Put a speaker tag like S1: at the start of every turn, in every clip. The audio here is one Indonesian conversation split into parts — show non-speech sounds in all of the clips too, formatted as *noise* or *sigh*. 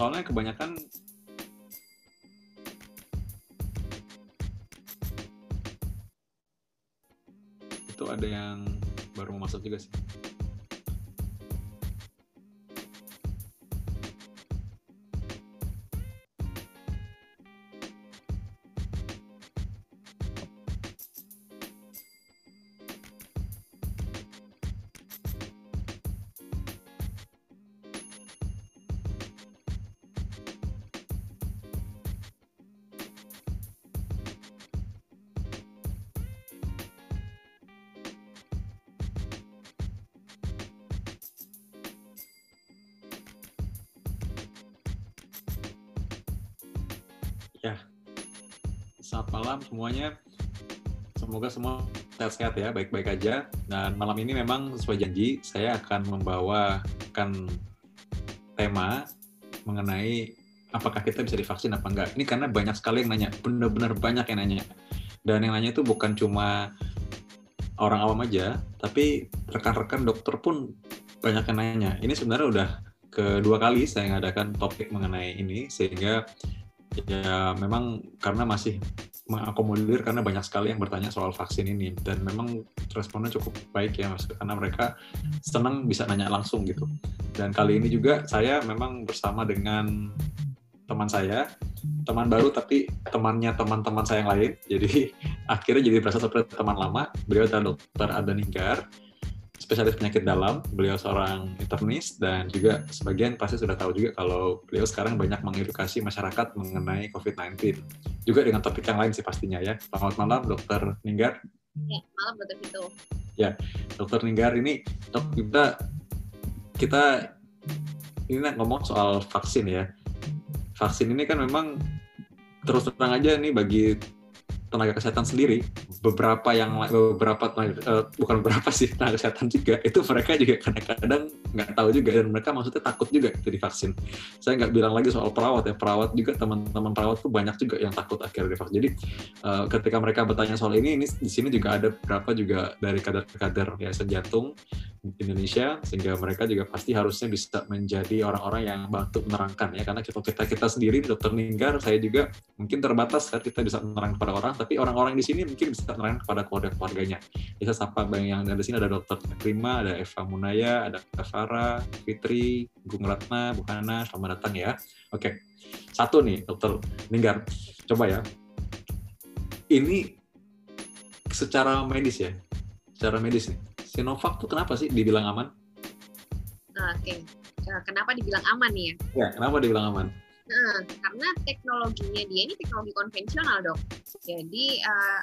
S1: soalnya kebanyakan itu ada yang baru mau masuk juga sih semuanya. Semoga semua sehat-sehat ya, baik-baik aja. Dan malam ini memang sesuai janji, saya akan membawakan tema mengenai apakah kita bisa divaksin apa enggak. Ini karena banyak sekali yang nanya, benar-benar banyak yang nanya. Dan yang nanya itu bukan cuma orang awam aja, tapi rekan-rekan dokter pun banyak yang nanya. Ini sebenarnya udah kedua kali saya mengadakan topik mengenai ini, sehingga ya memang karena masih mengakomodir karena banyak sekali yang bertanya soal vaksin ini. Dan memang responnya cukup baik ya mas karena mereka senang bisa nanya langsung gitu. Dan kali ini juga saya memang bersama dengan teman saya teman baru tapi temannya teman-teman saya yang lain. Jadi *laughs* akhirnya jadi berasa seperti teman lama. Beliau adalah dokter Ada Ninggar spesialis penyakit dalam. Beliau seorang internis dan juga sebagian pasti sudah tahu juga kalau beliau sekarang banyak mengedukasi masyarakat mengenai COVID-19. Juga dengan topik yang lain sih pastinya ya. Selamat malam, Dokter Ninggar.
S2: Ya, malam Dokter Vito.
S1: Ya, Dokter Ninggar ini dok kita kita ini ngomong soal vaksin ya. Vaksin ini kan memang terus terang aja nih bagi tenaga kesehatan sendiri beberapa yang beberapa uh, bukan beberapa sih tenaga kesehatan juga. Itu mereka juga kadang-kadang nggak tahu juga dan mereka maksudnya takut juga itu divaksin. Saya nggak bilang lagi soal perawat ya perawat juga teman-teman perawat tuh banyak juga yang takut akhirnya divaksin. Jadi uh, ketika mereka bertanya soal ini ini di sini juga ada beberapa juga dari kader-kader yayasan jantung Indonesia sehingga mereka juga pasti harusnya bisa menjadi orang-orang yang bantu menerangkan ya. Karena kita kita kita sendiri dokter Ninggar saya juga mungkin terbatas kan kita bisa menerang kepada orang tapi orang-orang di sini mungkin bisa menerang kepada keluarga-keluarganya. Bisa sapa bang yang ada di sini ada dokter Prima ada Eva Munaya ada Farah Fitri Gung Ratna Bu Hana selamat datang ya. Oke satu nih dokter Ninggar. Coba ya. Ini secara medis ya secara medis nih Sinovac tuh kenapa sih dibilang aman?
S2: Oke, okay. Eh, kenapa dibilang aman nih ya?
S1: Ya, kenapa dibilang aman?
S2: Nah, karena teknologinya dia ini teknologi konvensional dok. Jadi uh,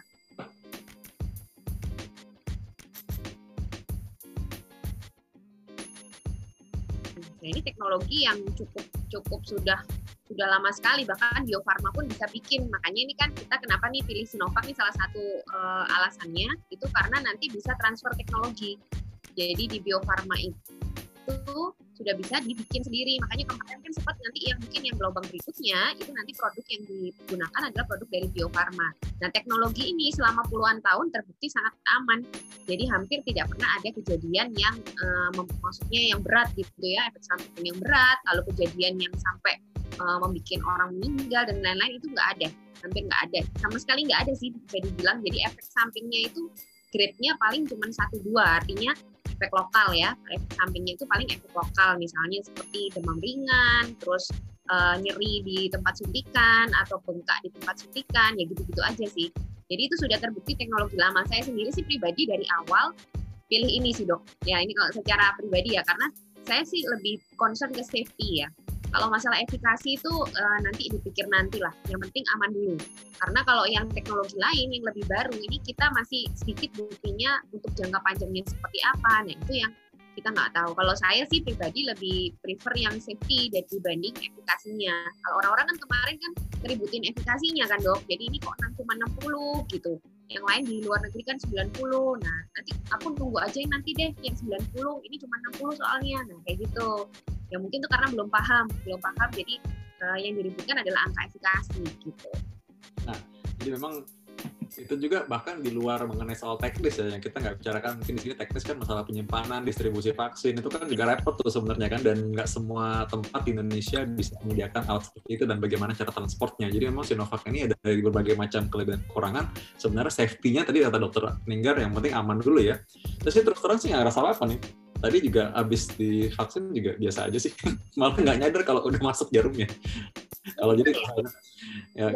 S2: Nah, ini teknologi yang cukup cukup sudah sudah lama sekali bahkan Bio Farma pun bisa bikin. Makanya ini kan kita kenapa nih pilih Sinovac ini salah satu uh, alasannya itu karena nanti bisa transfer teknologi. Jadi di Bio Farma itu sudah bisa dibikin sendiri. Makanya kemarin kan sempat nanti yang mungkin yang gelombang berikutnya itu nanti produk yang digunakan adalah produk dari Bio Farma. Nah teknologi ini selama puluhan tahun terbukti sangat aman. Jadi hampir tidak pernah ada kejadian yang uh, maksudnya yang berat gitu ya efek samping yang berat lalu kejadian yang sampai uh, membuat orang meninggal dan lain-lain itu nggak ada. Hampir nggak ada. Sama sekali nggak ada sih bisa dibilang. Jadi efek sampingnya itu grade-nya paling cuma satu dua. Artinya efek lokal ya. Efek sampingnya itu paling efek lokal. Misalnya seperti demam ringan terus uh, nyeri di tempat suntikan atau bengkak di tempat suntikan ya gitu-gitu aja sih. Jadi itu sudah terbukti teknologi lama. Saya sendiri sih pribadi dari awal pilih ini sih dok. Ya ini kalau secara pribadi ya karena saya sih lebih concern ke safety ya kalau masalah efikasi itu uh, nanti dipikir nanti lah. Yang penting aman dulu. Karena kalau yang teknologi lain yang lebih baru ini kita masih sedikit buktinya untuk jangka panjangnya seperti apa. Nah itu yang kita nggak tahu. Kalau saya sih pribadi lebih prefer yang safety dan dibanding efikasinya. Kalau orang-orang kan kemarin kan ngeributin efikasinya kan dok. Jadi ini kok cuma 60 gitu. Yang lain di luar negeri kan 90. Nah nanti aku tunggu aja nanti deh yang 90. Ini cuma 60 soalnya. Nah kayak gitu ya mungkin itu karena belum paham belum paham jadi uh, yang diributkan adalah angka efikasi gitu.
S1: Nah jadi memang itu juga bahkan di luar mengenai soal teknis ya yang kita nggak bicarakan mungkin di sini teknis kan masalah penyimpanan distribusi vaksin itu kan juga repot tuh sebenarnya kan dan nggak semua tempat di Indonesia bisa menyediakan alat seperti itu dan bagaimana cara transportnya. Jadi memang Sinovac ini ada dari berbagai macam kelebihan kekurangan. Sebenarnya safety-nya tadi kata dokter Ninggar yang penting aman dulu ya. Terus sih terus terang sih nggak ngerasa apa nih. Tadi juga habis divaksin juga biasa aja sih. *laughs* Malah nggak nyadar kalau udah masuk jarumnya kalau jadi ya.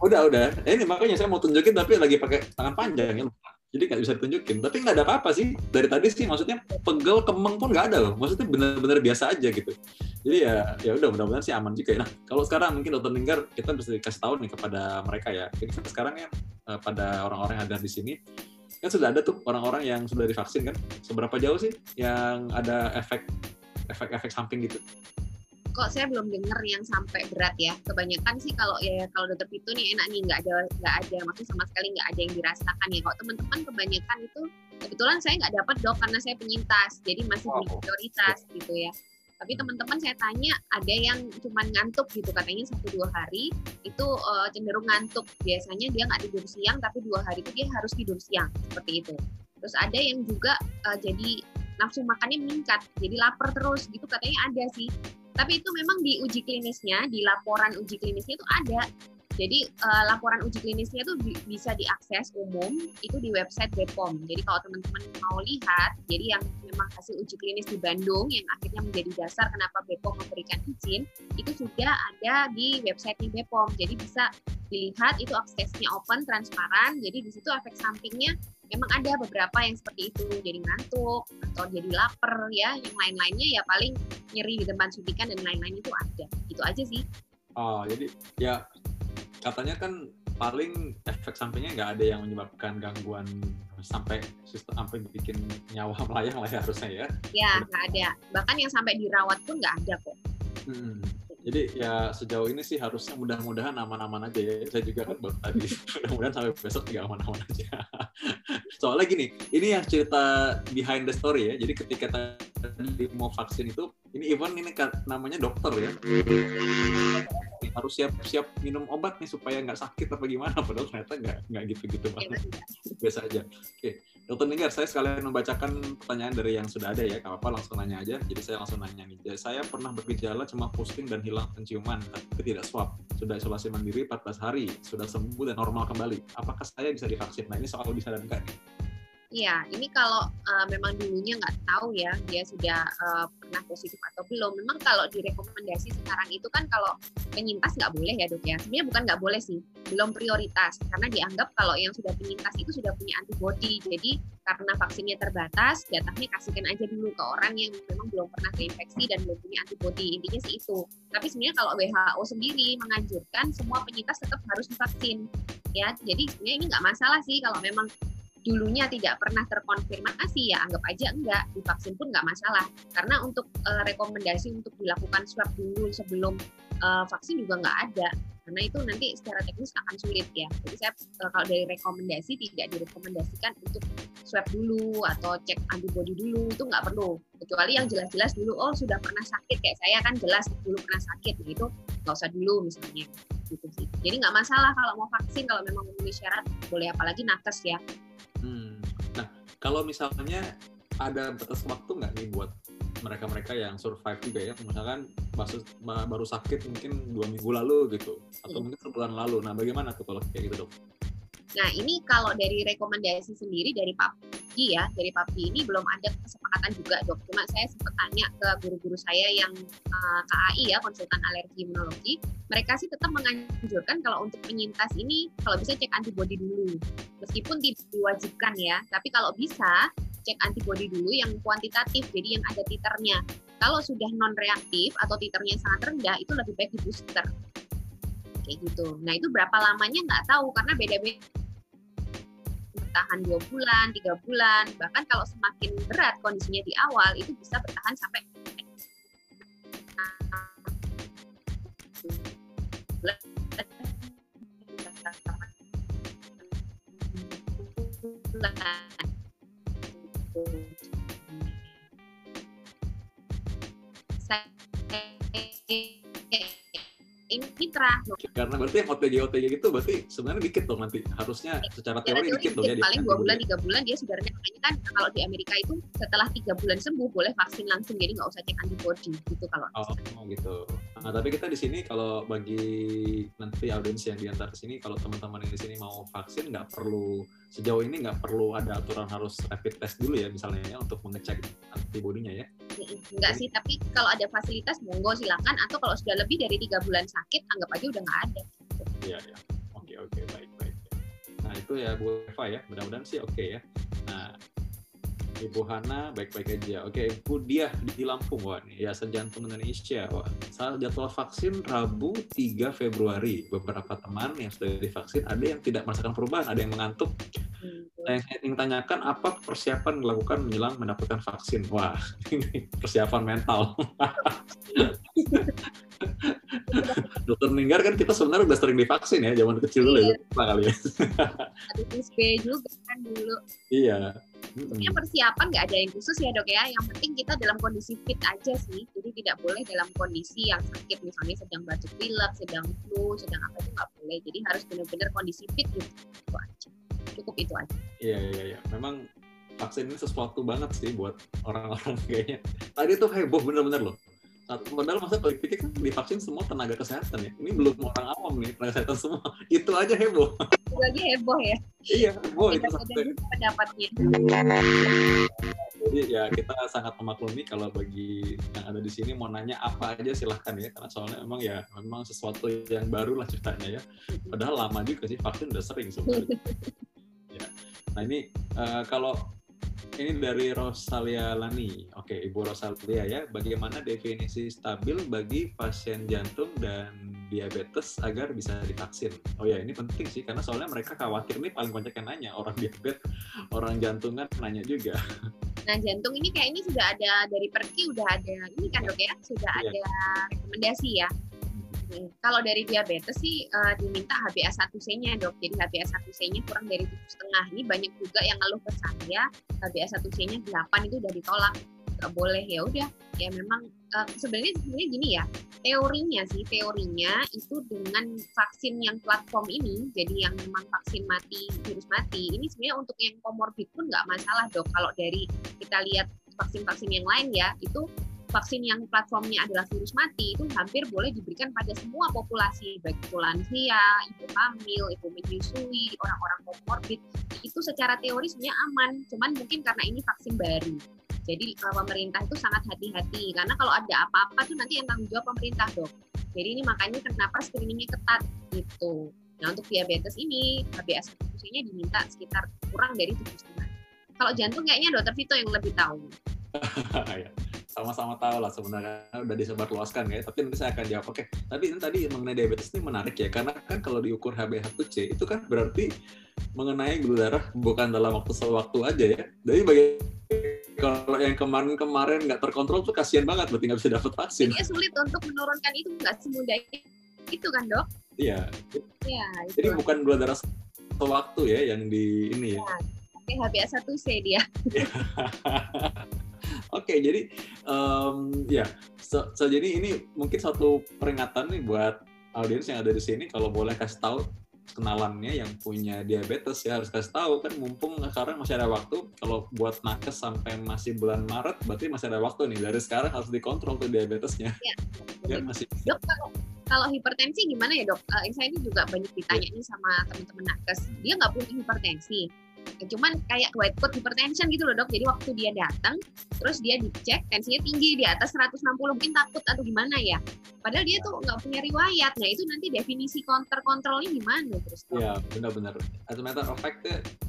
S1: Udah udah. Eh, ini makanya saya mau tunjukin tapi lagi pakai tangan panjang ya. Jadi nggak bisa ditunjukin. Tapi nggak ada apa-apa sih. Dari tadi sih maksudnya pegel kemeng pun nggak ada loh. Maksudnya benar-benar biasa aja gitu. Jadi ya ya udah mudah-mudahan sih aman juga ya. Nah kalau sekarang mungkin dokter Ninggar kita bisa dikasih tahu nih kepada mereka ya. Jadi sekarang ya pada orang-orang yang ada di sini kan sudah ada tuh orang-orang yang sudah divaksin kan? Seberapa jauh sih yang ada efek efek-efek samping gitu
S2: kok saya belum dengar yang sampai berat ya. Kebanyakan sih kalau ya kalau dokter Pitu nih enak nih nggak ada nggak ada maksudnya sama sekali nggak ada yang dirasakan ya. Kalau teman-teman kebanyakan itu kebetulan saya nggak dapat dok karena saya penyintas, jadi masih wow. prioritas gitu ya. Tapi teman-teman saya tanya ada yang cuma ngantuk gitu katanya satu dua hari itu uh, cenderung ngantuk. Biasanya dia nggak tidur siang tapi dua hari itu dia harus tidur siang seperti itu. Terus ada yang juga uh, jadi nafsu makannya meningkat, jadi lapar terus gitu katanya ada sih. Tapi itu memang di uji klinisnya, di laporan uji klinisnya itu ada. Jadi uh, laporan uji klinisnya itu bi bisa diakses umum itu di website BPOM. Jadi kalau teman-teman mau lihat, jadi yang memang hasil uji klinis di Bandung yang akhirnya menjadi dasar kenapa BPOM memberikan izin, itu sudah ada di website BPOM. Jadi bisa dilihat itu aksesnya open, transparan. Jadi di situ efek sampingnya memang ada beberapa yang seperti itu jadi ngantuk atau jadi lapar ya yang lain-lainnya ya paling nyeri di tempat suntikan dan lain-lain itu ada. Itu aja sih.
S1: Oh jadi ya katanya kan paling efek sampingnya nggak ada yang menyebabkan gangguan sampai sistem sampai bikin nyawa *laughs* melayang lah ya harusnya ya.
S2: Ya nggak ada. Bahkan yang sampai dirawat pun nggak ada kok.
S1: Hmm. Jadi ya sejauh ini sih harusnya mudah-mudahan aman-aman aja ya. Saya juga kan baru tadi *laughs* mudah-mudahan sampai besok juga aman-aman aja. *laughs* Soalnya gini, ini yang cerita behind the story ya. Jadi ketika tadi mau vaksin itu, ini even ini namanya dokter ya. Harus siap-siap minum obat nih supaya nggak sakit apa gimana. Padahal ternyata nggak nggak gitu-gitu banget. Biasa aja. Oke, Dokter Ninggar, saya sekalian membacakan pertanyaan dari yang sudah ada ya. Gak apa-apa langsung nanya aja. Jadi saya langsung nanya nih. Jadi, saya pernah bergejala cuma pusing dan hilang penciuman, tapi tidak swab. Sudah isolasi mandiri 14 hari, sudah sembuh dan normal kembali. Apakah saya bisa divaksin? Nah ini soal bisa dan enggak.
S2: Iya, ini kalau uh, memang dulunya nggak tahu ya dia sudah uh, pernah positif atau belum. Memang kalau direkomendasi sekarang itu kan kalau penyintas nggak boleh ya dok ya. Sebenarnya bukan nggak boleh sih, belum prioritas karena dianggap kalau yang sudah penyintas itu sudah punya antibody. Jadi karena vaksinnya terbatas, jatahnya kasihkan aja dulu ke orang yang memang belum pernah keinfeksi dan belum punya antibody. Intinya sih itu. Tapi sebenarnya kalau WHO sendiri menganjurkan semua penyintas tetap harus divaksin. Ya, jadi sebenarnya ini nggak masalah sih kalau memang dulunya tidak pernah terkonfirmasi ya anggap aja enggak divaksin pun nggak masalah. Karena untuk uh, rekomendasi untuk dilakukan swab dulu sebelum uh, vaksin juga nggak ada. Karena itu nanti secara teknis akan sulit ya. Jadi saya uh, kalau dari rekomendasi tidak direkomendasikan untuk swab dulu atau cek antibody dulu itu nggak perlu. Kecuali yang jelas-jelas dulu oh sudah pernah sakit kayak saya kan jelas dulu pernah sakit nah itu nggak usah dulu misalnya. Gitu sih. Jadi nggak masalah kalau mau vaksin kalau memang memenuhi syarat boleh apalagi nakes ya
S1: Hmm. Nah, kalau misalnya ada batas waktu nggak nih buat mereka-mereka yang survive juga ya, misalkan baru, baru sakit mungkin dua minggu lalu gitu, atau hmm. mungkin sebulan lalu. Nah, bagaimana tuh kalau kayak gitu dok?
S2: Nah, ini kalau dari rekomendasi sendiri dari PAPI ya, dari PAPI ini belum ada kesepakatan juga dok. Cuma saya sempat tanya ke guru-guru saya yang uh, eh, KAI ya, konsultan alergi imunologi, mereka sih tetap menganjurkan kalau untuk penyintas ini kalau bisa cek antibody dulu. Meskipun tidak diwajibkan ya, tapi kalau bisa cek antibody dulu yang kuantitatif, jadi yang ada titernya. Kalau sudah non reaktif atau titernya sangat rendah, itu lebih baik di booster kayak gitu. Nah itu berapa lamanya nggak tahu karena beda-beda bertahan dua bulan, tiga bulan, bahkan kalau semakin berat kondisinya di awal itu bisa bertahan sampai saya ini mitra.
S1: Karena berarti yang OTG OTG itu berarti sebenarnya dikit dong nanti harusnya secara teori, teori dikit dong ya.
S2: Paling dua bulan tiga bulan dia sudah makanya kan kalau di Amerika itu setelah tiga bulan sembuh boleh vaksin langsung jadi nggak usah cek antibody gitu kalau.
S1: Oh, oh gitu. Nah tapi kita di sini kalau bagi nanti audiens yang diantar sini kalau teman-teman yang di sini mau vaksin nggak perlu sejauh ini nggak perlu ada aturan harus rapid test dulu ya misalnya ya untuk mengecek antibodinya ya?
S2: Enggak sih, tapi kalau ada fasilitas monggo silakan atau kalau sudah lebih dari tiga bulan sakit anggap aja udah nggak ada.
S1: Iya ya, oke oke baik baik. Nah itu ya Bu Eva ya, mudah-mudahan sih oke ya. Nah Ibu Hana baik-baik aja. Oke, Ibu Dia di Lampung, wah Yayasan Jantung Indonesia. Wah, saat jadwal vaksin Rabu 3 Februari. Beberapa teman yang sudah divaksin, ada yang tidak merasakan perubahan, ada yang mengantuk. Hmm. Yang saya ingin tanyakan, apa persiapan dilakukan menjelang mendapatkan vaksin? Wah, *laughs* ini persiapan mental. *laughs* *laughs* Dokter Ninggar kan kita sebenarnya udah sering divaksin ya, zaman kecil dulu ya, iya. kali ya. *laughs*
S2: Ada juga kan dulu.
S1: Iya,
S2: Sebenarnya persiapan nggak ada yang khusus ya dok ya. Yang penting kita dalam kondisi fit aja sih. Jadi tidak boleh dalam kondisi yang sakit misalnya sedang batuk pilek, sedang flu, sedang apa itu nggak boleh. Jadi harus benar-benar kondisi fit gitu. Itu aja. Cukup itu aja.
S1: Iya iya iya. Memang vaksin ini sesuatu banget sih buat orang-orang *laughs* kayaknya. Tadi tuh heboh bener-bener loh modal masa kalau pikir kan divaksin semua tenaga kesehatan ya. Ini belum orang awam nih tenaga kesehatan semua. *laughs* Itu aja heboh.
S2: Lagi heboh ya.
S1: Iya heboh itu
S2: pendapatnya
S1: jadi ya kita sangat memaklumi kalau bagi yang ada di sini mau nanya apa aja silahkan ya. Karena soalnya memang ya memang sesuatu yang baru lah ceritanya ya. Padahal lama juga sih vaksin udah sering sebenarnya. *laughs* Ya. Nah ini uh, kalau ini dari Rosalia Lani. Oke, Ibu Rosalia ya, bagaimana definisi stabil bagi pasien jantung dan diabetes agar bisa divaksin? Oh ya, ini penting sih karena soalnya mereka khawatir nih paling banyak yang nanya orang *laughs* diabetes, orang jantungan nanya juga.
S2: Nah, jantung ini kayaknya sudah ada dari Perki udah ada ini kan dok ya, sudah iya. ada rekomendasi ya kalau dari diabetes sih uh, diminta HbA1c-nya dok. Jadi HbA1c-nya kurang dari tujuh setengah. Ini banyak juga yang ngeluh ke saya HbA1c-nya 8 itu udah ditolak. Gak boleh ya udah. Ya memang uh, sebenarnya sebenarnya gini ya. Teorinya sih teorinya itu dengan vaksin yang platform ini, jadi yang memang vaksin mati virus mati, ini sebenarnya untuk yang komorbid pun nggak masalah dok. Kalau dari kita lihat vaksin-vaksin yang lain ya itu vaksin yang platformnya adalah virus mati itu hampir boleh diberikan pada semua populasi baik itu lansia, ibu hamil, ibu menyusui, orang-orang komorbid itu secara teori sebenarnya aman, cuman mungkin karena ini vaksin baru. Jadi uh, pemerintah itu sangat hati-hati karena kalau ada apa-apa tuh nanti yang tanggung jawab pemerintah dok. Jadi ini makanya kenapa screeningnya ketat gitu. Nah untuk diabetes ini HbA1c-nya diminta sekitar kurang dari tujuh setengah. Kalau jantung kayaknya dokter Vito yang lebih tahu. *laughs*
S1: Iya sama-sama tahu lah sebenarnya udah disebar luaskan ya tapi nanti saya akan jawab oke tapi ini tadi mengenai diabetes ini menarik ya karena kan kalau diukur HbA1c itu kan berarti mengenai gula darah bukan dalam waktu sewaktu aja ya jadi bagi kalau yang kemarin-kemarin nggak terkontrol tuh kasihan banget berarti nggak bisa dapat vaksin.
S2: Jadi sulit untuk menurunkan itu nggak semudah itu kan dok?
S1: Iya. Iya. Jadi bukan gula darah sewaktu ya yang di ini ya.
S2: ya HbA1c dia. *laughs*
S1: Oke, okay, jadi um, ya, so, so, jadi ini mungkin satu peringatan nih buat audiens yang ada di sini kalau boleh kasih tahu kenalannya yang punya diabetes ya harus kasih tahu kan mumpung sekarang masih ada waktu kalau buat nakes sampai masih bulan Maret berarti masih ada waktu nih dari sekarang harus dikontrol tuh diabetesnya.
S2: Ya, ya masih dok kalau, kalau hipertensi gimana ya dok? Uh, saya ini juga banyak ditanya ya. nih sama teman-teman nakes. Dia nggak punya hipertensi cuman kayak white coat hypertension gitu loh dok. Jadi waktu dia datang terus dia dicek tensinya tinggi di atas 160 mungkin takut atau gimana ya. Padahal dia tuh nggak punya riwayat. Nah itu nanti definisi counter kontrolnya gimana terus?
S1: Iya benar-benar. As a matter of fact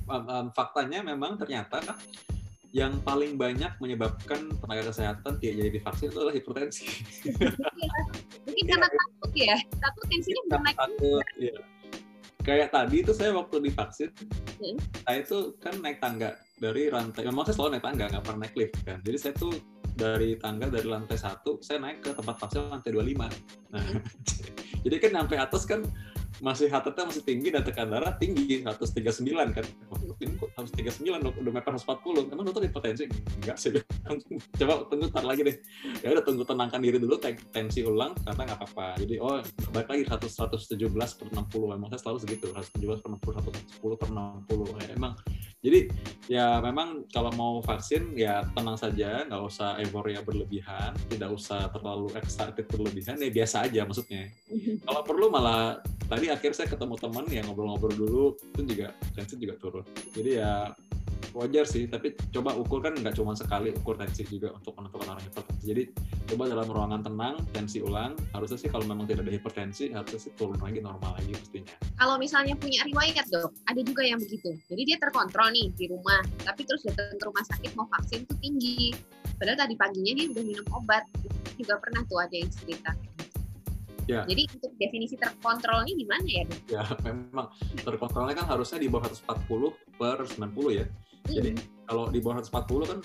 S1: um, um, faktanya memang ternyata yang paling banyak menyebabkan tenaga kesehatan tidak jadi divaksin itu adalah hipertensi.
S2: Iya, mungkin karena takut ya, takut tensinya belum naik. Takut,
S1: ya kayak tadi itu saya waktu divaksin hmm. saya itu kan naik tangga dari rantai memang saya selalu naik tangga nggak pernah naik lift kan jadi saya tuh dari tangga dari lantai satu saya naik ke tempat vaksin lantai 25 nah hmm. *laughs* jadi kan sampai atas kan masih HTT masih tinggi dan tekanan darah tinggi 139 kan ini kok harus 39 dok, udah mepet 140. Emang dokter hipertensi? Enggak sih. *laughs* Coba tunggu ntar lagi deh. Ya udah tunggu tenangkan diri dulu, tensi ulang karena nggak apa-apa. Jadi oh balik lagi 100 117 per 60. Emang saya selalu segitu, 117 per 60, 110 per 60. Ya, emang jadi ya memang kalau mau vaksin ya tenang saja, nggak usah euforia berlebihan, tidak usah terlalu excited berlebihan, ya biasa aja maksudnya. *laughs* kalau perlu malah tadi akhir saya ketemu teman yang ngobrol-ngobrol dulu itu juga tensi juga turun. Jadi ya wajar sih. Tapi coba ukur kan nggak cuma sekali ukur tensi juga untuk menentukan orang hipertensi. Jadi coba dalam ruangan tenang tensi ulang. Harusnya sih kalau memang tidak ada hipertensi harusnya sih turun lagi normal lagi pastinya.
S2: Kalau misalnya punya riwayat dok ada juga yang begitu. Jadi dia terkontrol nih di rumah tapi terus datang ke rumah sakit mau vaksin tuh tinggi. Padahal tadi paginya dia udah minum obat. Juga pernah tuh ada yang cerita Ya. Jadi untuk definisi terkontrol ini gimana ya? Dok?
S1: Ya *laughs* memang terkontrolnya kan harusnya di bawah 140 per 90 ya. Jadi kalau di bawah 140 kan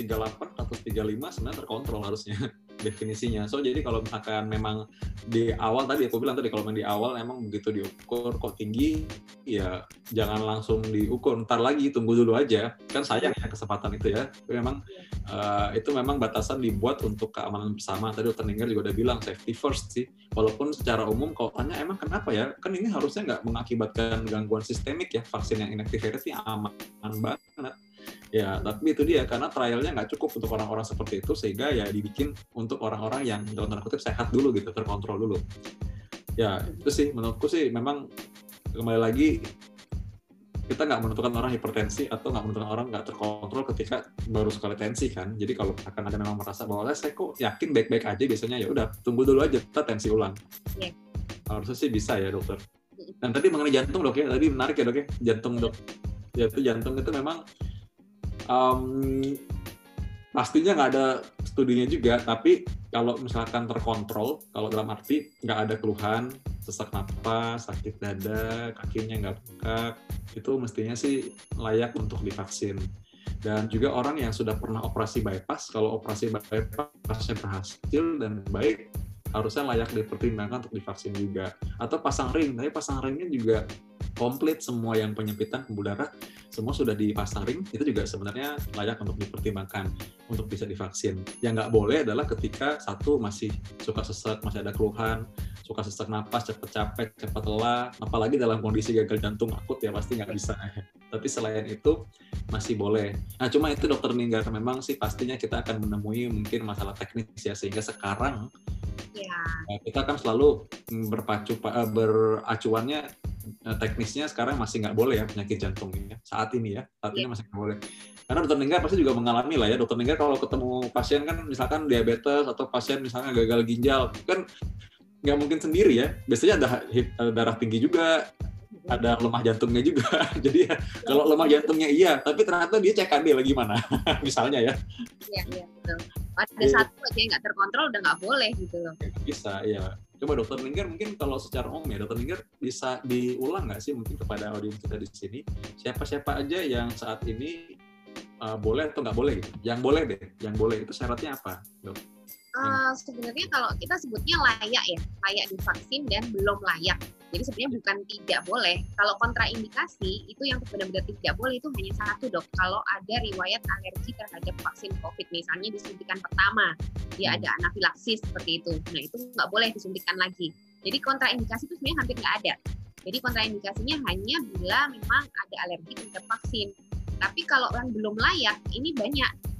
S1: 138, 135 sebenarnya terkontrol harusnya *laughs* definisinya. So jadi kalau misalkan memang di awal tadi aku bilang tadi kalau memang di awal emang begitu diukur kok tinggi ya jangan langsung diukur. Ntar lagi tunggu dulu aja. Kan sayang ya kesempatan itu ya. Tapi memang uh, itu memang batasan dibuat untuk keamanan bersama. Tadi dokter Ninger juga udah bilang safety first sih. Walaupun secara umum kalau tanya emang kenapa ya? Kan ini harusnya nggak mengakibatkan gangguan sistemik ya. Vaksin yang inactivated ini aman banget Ya, tapi itu dia karena trialnya nggak cukup untuk orang-orang seperti itu sehingga ya dibikin untuk orang-orang yang dalam tanda kutip sehat dulu gitu, terkontrol dulu. Ya, itu sih menurutku sih memang kembali lagi kita nggak menentukan orang hipertensi atau nggak menentukan orang nggak terkontrol ketika baru sekali tensi kan. Jadi kalau akan ada memang merasa bahwa saya kok yakin baik-baik aja biasanya ya udah tunggu dulu aja kita tensi ulang. Yeah. Harusnya sih bisa ya dokter. Dan tadi mengenai jantung dok ya, tadi menarik ya dok ya, jantung dok. Ya itu jantung itu memang um, pastinya nggak ada studinya juga, tapi kalau misalkan terkontrol, kalau dalam arti nggak ada keluhan, sesak napas, sakit dada, kakinya nggak bengkak, itu mestinya sih layak untuk divaksin. Dan juga orang yang sudah pernah operasi bypass, kalau operasi bypassnya berhasil dan baik, harusnya layak dipertimbangkan untuk divaksin juga. Atau pasang ring, tapi pasang ringnya juga komplit semua yang penyempitan pembuluh darah semua sudah dipasang ring itu juga sebenarnya layak untuk dipertimbangkan untuk bisa divaksin. Yang nggak boleh adalah ketika satu masih suka sesak, masih ada keluhan, suka sesak napas, cepet capek, cepet lelah, apalagi dalam kondisi gagal jantung akut ya pasti nggak bisa. Tapi selain itu masih boleh. Nah cuma itu dokter Ninggar memang sih pastinya kita akan menemui mungkin masalah teknis ya sehingga sekarang ya. kita kan selalu berpacu eh, beracuannya Eh, teknisnya sekarang masih nggak boleh ya penyakit jantung ini ya. saat ini ya saat ini iya. masih nggak boleh karena dokter Ninggar pasti juga mengalami lah ya dokter Ninggar kalau ketemu pasien kan misalkan diabetes atau pasien misalnya gagal ginjal kan nggak mungkin sendiri ya biasanya ada darah tinggi juga ada lemah jantungnya juga. *laughs* Jadi ya, kalau lemah jantungnya iya, tapi ternyata dia cek CKD lagi mana, *laughs* misalnya ya.
S2: Iya, iya betul. Ada satu aja yang nggak terkontrol udah nggak boleh gitu loh.
S1: Bisa, ya. Coba dokter Linggar mungkin kalau secara umum ya dokter Linggar bisa diulang nggak sih mungkin kepada audiens kita di sini siapa-siapa aja yang saat ini uh, boleh atau nggak boleh gitu. Yang boleh deh, yang boleh itu syaratnya apa, dok?
S2: Uh, sebenarnya kalau kita sebutnya layak ya, layak divaksin dan belum layak. Jadi sebenarnya bukan tidak boleh. Kalau kontraindikasi itu yang benar-benar tidak boleh itu hanya satu dok. Kalau ada riwayat alergi terhadap vaksin COVID, misalnya disuntikan pertama, dia hmm. ada anafilaksis seperti itu. Nah itu nggak boleh disuntikan lagi. Jadi kontraindikasi itu sebenarnya hampir nggak ada. Jadi kontraindikasinya hanya bila memang ada alergi terhadap vaksin. Tapi kalau yang belum layak, ini banyak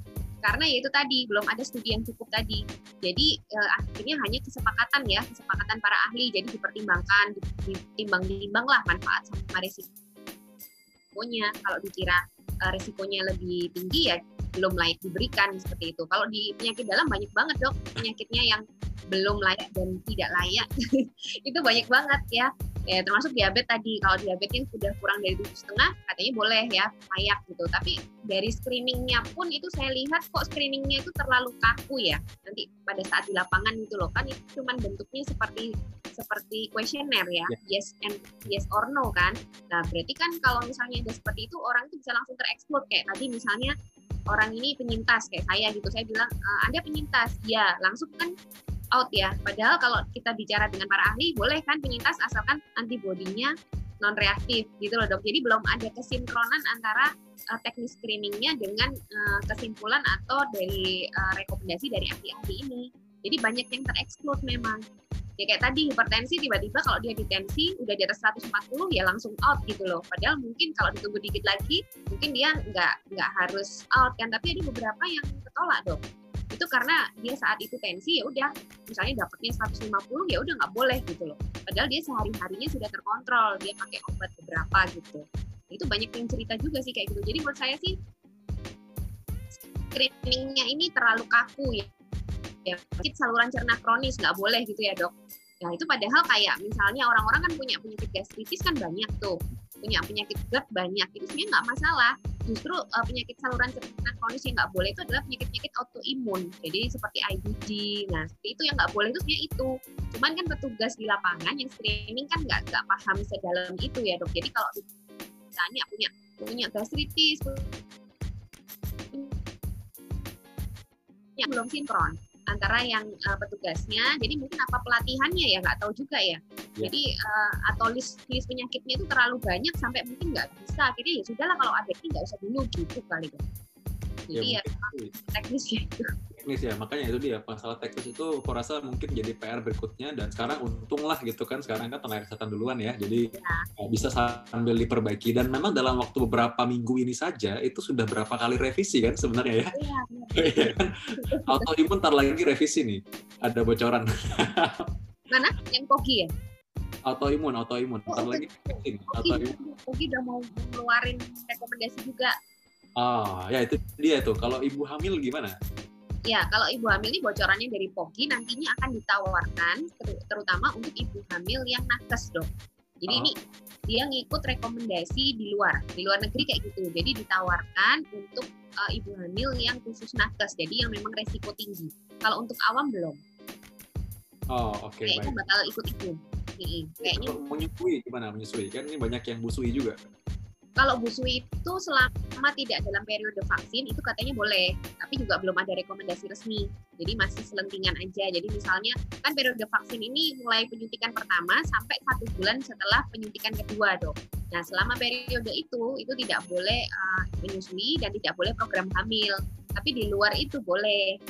S2: karena ya itu tadi belum ada studi yang cukup tadi. Jadi eh, akhirnya hanya kesepakatan ya, kesepakatan para ahli. Jadi dipertimbangkan, ditimbang-timbang lah manfaat sama resikonya. Kalau dikira eh, resikonya lebih tinggi ya belum layak diberikan seperti itu. Kalau di penyakit dalam banyak banget dok penyakitnya yang belum layak dan tidak layak *laughs* itu banyak banget ya ya termasuk diabetes tadi. Kalau diabetesnya sudah kurang dari tujuh setengah katanya boleh ya layak gitu. Tapi dari screeningnya pun itu saya lihat kok screeningnya itu terlalu kaku ya nanti pada saat di lapangan gitu loh. Kan itu cuma bentuknya seperti seperti kuesioner ya yeah. yes and yes or no kan. Nah berarti kan kalau misalnya ada seperti itu orang itu bisa langsung tereksplod kayak tadi misalnya orang ini penyintas kayak saya gitu. Saya bilang e, anda penyintas. Ya langsung kan out ya. Padahal kalau kita bicara dengan para ahli, boleh kan penyintas asalkan antibodinya non reaktif gitu loh dok. Jadi belum ada kesinkronan antara uh, teknis screeningnya dengan uh, kesimpulan atau dari uh, rekomendasi dari ahli-ahli ini. Jadi banyak yang tereksklud memang. Ya kayak tadi hipertensi tiba-tiba kalau dia ditensi udah di atas 140 ya langsung out gitu loh. Padahal mungkin kalau ditunggu dikit lagi mungkin dia nggak nggak harus out kan. Tapi ada beberapa yang ketolak dok itu karena dia saat itu tensi ya udah misalnya dapatnya 150 ya udah nggak boleh gitu loh. Padahal dia sehari harinya sudah terkontrol dia pakai obat beberapa gitu. Itu banyak yang cerita juga sih kayak gitu. Jadi menurut saya sih screeningnya ini terlalu kaku ya. Ya saluran cerna kronis nggak boleh gitu ya dok. Nah itu padahal kayak misalnya orang-orang kan punya penyakit gastritis kan banyak tuh, punya penyakit GERD banyak, itu sebenarnya nggak masalah. Justru uh, penyakit saluran cerna kronis yang nggak boleh itu adalah penyakit-penyakit autoimun, jadi seperti IBD. Nah seperti itu yang nggak boleh itu sebenarnya itu. Cuman kan petugas di lapangan yang screening kan nggak nggak paham sedalam itu ya dok. Jadi kalau misalnya punya punya gastritis, yang belum sinkron antara yang uh, petugasnya. Jadi mungkin apa pelatihannya ya nggak tahu juga ya. ya. Jadi uh, atau list list penyakitnya itu terlalu banyak sampai mungkin nggak bisa. Jadi ya sudahlah kalau ada ini nggak usah dulu gitu kali ya. Jadi ya, ya teknis gitu
S1: teknis ya. Makanya itu dia masalah teknis itu aku rasa mungkin jadi PR berikutnya dan sekarang untung lah gitu kan. Sekarang kan tenaga kesehatan duluan ya. Jadi ya. bisa sambil diperbaiki. Dan memang dalam waktu beberapa minggu ini saja itu sudah berapa kali revisi kan sebenarnya ya, *laughs* ya, autoimun ntar lagi revisi nih. Ada bocoran. *laughs*
S2: Mana? Yang koki ya?
S1: Autoimun autoimun. Ntar oh, lagi
S2: autoimun. Koki udah mau ngeluarin rekomendasi juga.
S1: Oh, ya itu dia tuh. Kalau ibu hamil gimana?
S2: Ya, kalau ibu hamil ini bocorannya dari POGI nantinya akan ditawarkan terutama untuk ibu hamil yang nakes, Dok. Jadi oh. ini dia ngikut rekomendasi di luar, di luar negeri kayak gitu. Jadi ditawarkan untuk uh, ibu hamil yang khusus nakes, jadi yang memang resiko tinggi. Kalau untuk awam belum.
S1: Oh, oke. Okay,
S2: kayaknya bakal ikut itu.
S1: Kayaknya menyusui gimana menyusui? Kan ini banyak yang busui juga
S2: kalau busui itu selama tidak dalam periode vaksin itu katanya boleh, tapi juga belum ada rekomendasi resmi. Jadi masih selentingan aja. Jadi misalnya kan periode vaksin ini mulai penyuntikan pertama sampai satu bulan setelah penyuntikan kedua dok. Nah selama periode itu itu tidak boleh uh, menyusui dan tidak boleh program hamil. Tapi di luar itu boleh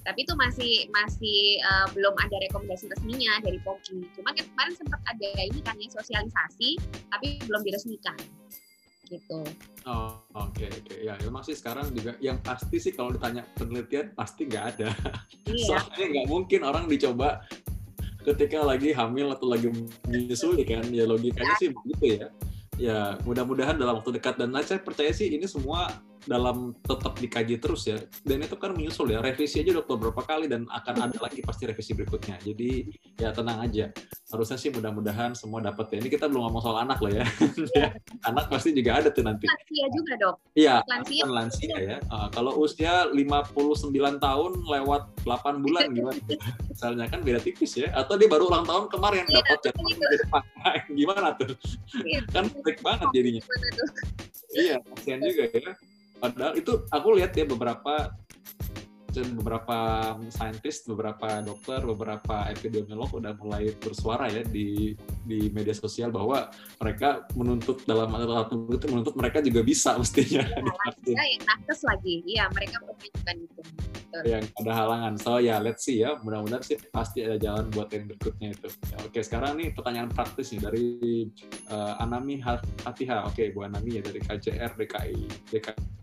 S2: tapi itu masih masih uh, belum ada rekomendasi resminya dari POGI. Cuma kan kemarin sempat ada ini kan sosialisasi, tapi belum diresmikan gitu.
S1: Oh oke okay, oke okay. ya memang sih sekarang juga yang pasti sih kalau ditanya penelitian pasti nggak ada. Iya. *laughs* Soalnya nggak mungkin orang dicoba ketika lagi hamil atau lagi menyusui kan ya logikanya sih begitu ya. Ya mudah-mudahan dalam waktu dekat dan saya percaya sih ini semua dalam tetap dikaji terus ya. Dan itu kan menyusul ya, revisi aja udah beberapa kali dan akan ada lagi pasti revisi berikutnya. Jadi ya tenang aja. Harusnya sih mudah-mudahan semua dapat ya. Ini kita belum ngomong soal anak loh *laughs* ya. anak pasti juga ada tuh nanti.
S2: Lansia juga dok.
S1: Iya, lansia. Kan lansia ya. Uh, kalau usia 59 tahun lewat 8 bulan *laughs* gimana? Misalnya kan beda tipis ya. Atau dia baru ulang tahun kemarin iya, dapat di depan. *laughs* gimana tuh? Iya, kan baik banget jadinya. Iya, kasihan juga ya Padahal itu aku lihat ya beberapa beberapa saintis, beberapa dokter, beberapa epidemiolog udah mulai bersuara ya di di media sosial bahwa mereka menuntut dalam satu itu menuntut mereka juga bisa *laughs* mestinya.
S2: Ya, yang nakes lagi, iya mereka menunjukkan itu.
S1: Yang ada halangan. So ya, let's see ya. Mudah-mudahan sih pasti ada jalan buat yang berikutnya itu. Ya, oke, sekarang nih pertanyaan praktis nih dari uh, Anami Hatiha. Oke, Bu Anami ya dari KJR DKI. DKI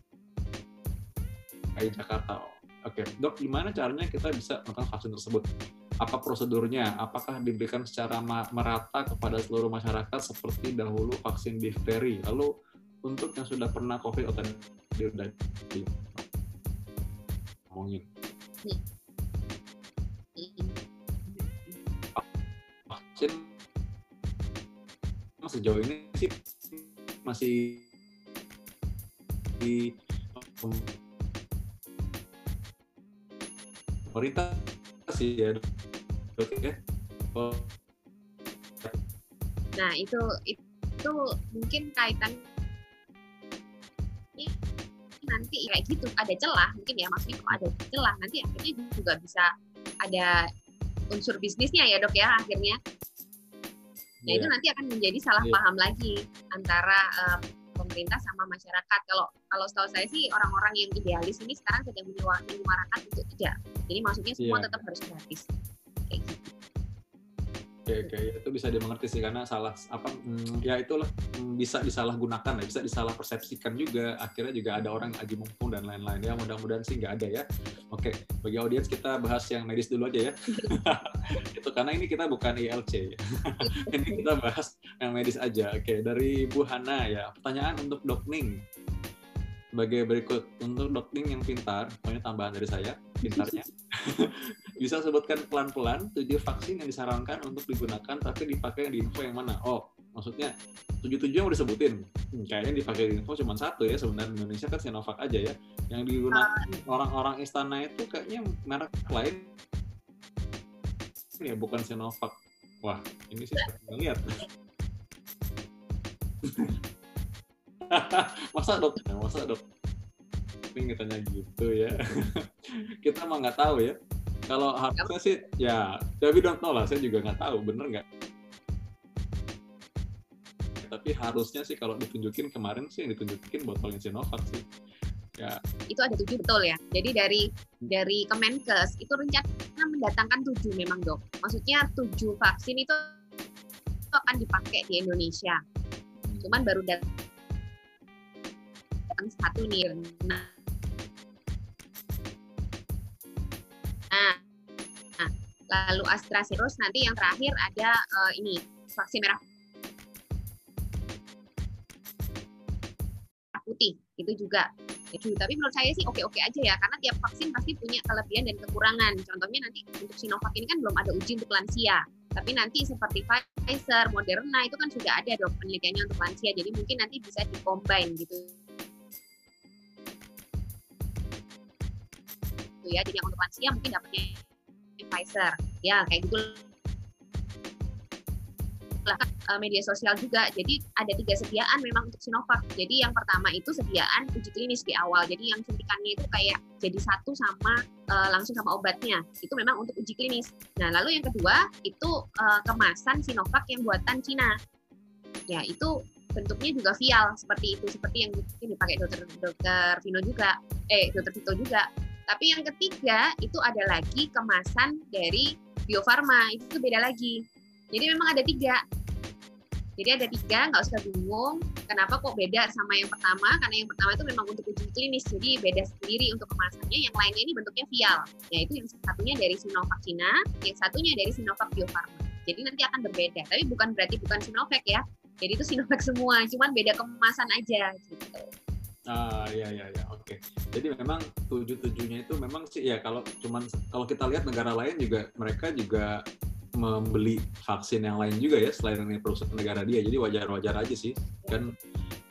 S1: DKI Jakarta. Oke, dok, gimana caranya kita bisa melakukan vaksin tersebut? Apa prosedurnya? Apakah diberikan secara merata kepada seluruh masyarakat seperti dahulu vaksin difteri? Lalu untuk yang sudah pernah COVID atau dia udah di ngomongin. Vaksin sejauh ini sih masih di pemerintah sih ya ya
S2: nah itu itu mungkin kaitan nanti kayak gitu ada celah mungkin ya maksudnya kalau ada celah nanti akhirnya juga bisa ada unsur bisnisnya ya dok ya akhirnya Nah itu
S1: Iya.
S2: nanti akan menjadi salah
S1: Iya.
S2: paham lagi antara eh, pemerintah sama masyarakat. Kalau kalau setahu saya sih orang-orang yang idealis ini sekarang sedang menyuarakan untuk tidak. Jadi maksudnya semua
S1: Iya.
S2: tetap harus gratis. Kayak gitu.
S1: Oke, oke, itu bisa dimengerti sih karena salah apa mm, ya itulah mm, bisa disalahgunakan ya, bisa disalah persepsikan juga. Akhirnya juga ada orang yang aji mumpung dan lain-lain ya. Mudah-mudahan sih nggak ada ya. Oke, bagi audiens kita bahas yang medis dulu aja ya. *laughs* itu karena ini kita bukan ILC. ya. *laughs* ini kita bahas yang medis aja. Oke, dari Bu Hana ya. Pertanyaan untuk Dok Ning. Sebagai berikut untuk Dok Ning yang pintar, pokoknya tambahan dari saya, pintarnya. *laughs* bisa sebutkan pelan-pelan tujuh vaksin yang disarankan untuk digunakan tapi dipakai di info yang mana? Oh, maksudnya tujuh-tujuh yang udah disebutin. Hmm, kayaknya dipakai di info cuma satu ya sebenarnya di Indonesia kan Sinovac aja ya. Yang digunakan orang-orang istana itu kayaknya merek lain ya bukan Sinovac. Wah, ini sih nggak lihat. *laughs* *laughs* masa dok? Masa dok? Ini tanya gitu ya. *laughs* Kita mah nggak tahu ya. Kalau harusnya sih ya, tapi don't know lah. Saya juga nggak tahu bener nggak. Tapi harusnya sih kalau ditunjukin kemarin sih yang ditunjukin botolnya Sinovac sih. Ya,
S2: Itu ada tujuh betul ya. Jadi dari dari Kemenkes itu rencana mendatangkan tujuh memang dok. Maksudnya tujuh vaksin itu akan dipakai di Indonesia. Cuman baru datang satu nih. Nah, nah, lalu AstraZeneca nanti yang terakhir ada eh, ini vaksin merah putih itu juga tujuh. Tapi menurut saya sih oke-oke aja ya, karena tiap vaksin pasti punya kelebihan dan kekurangan. Contohnya nanti untuk Sinovac ini kan belum ada uji untuk lansia. Tapi nanti seperti Pfizer, Moderna itu kan sudah ada dok penelitiannya untuk lansia. Jadi mungkin nanti bisa dikombin gitu. Gitu ya. Jadi yang untuk lansia mungkin dapatnya Pfizer. Ya kayak gitu lah eh, media sosial juga. Jadi ada tiga sediaan memang untuk Sinovac. Jadi yang pertama itu sediaan uji klinis di awal. Jadi yang suntikannya itu kayak jadi satu sama eh, langsung sama obatnya. Itu memang untuk uji klinis. Nah, lalu yang kedua itu eh, kemasan Sinovac yang buatan Cina. Ya, itu bentuknya juga vial seperti itu, seperti yang dipakai dokter dokter Vino juga, eh dokter Vito juga. Tapi yang ketiga itu ada lagi kemasan dari Bio Farma, itu beda lagi. Jadi memang ada tiga. Jadi ada tiga, nggak usah bingung. Kenapa kok beda sama yang pertama? Karena yang pertama itu memang untuk uji klinis, jadi beda sendiri untuk kemasannya. Yang lainnya ini bentuknya vial. Yaitu yang satunya dari Sinovac Cina, yang satunya dari Sinovac Bio Farma. Jadi nanti akan berbeda. Tapi bukan berarti bukan Sinovac ya. Jadi itu Sinovac semua, cuman beda kemasan aja gitu.
S1: Ah ya ya ya oke. Jadi memang tujuh tujuhnya itu memang sih ya kalau cuman kalau kita lihat negara lain juga mereka juga membeli vaksin yang lain juga ya selain ini perusahaan negara dia. Jadi wajar-wajar aja sih kan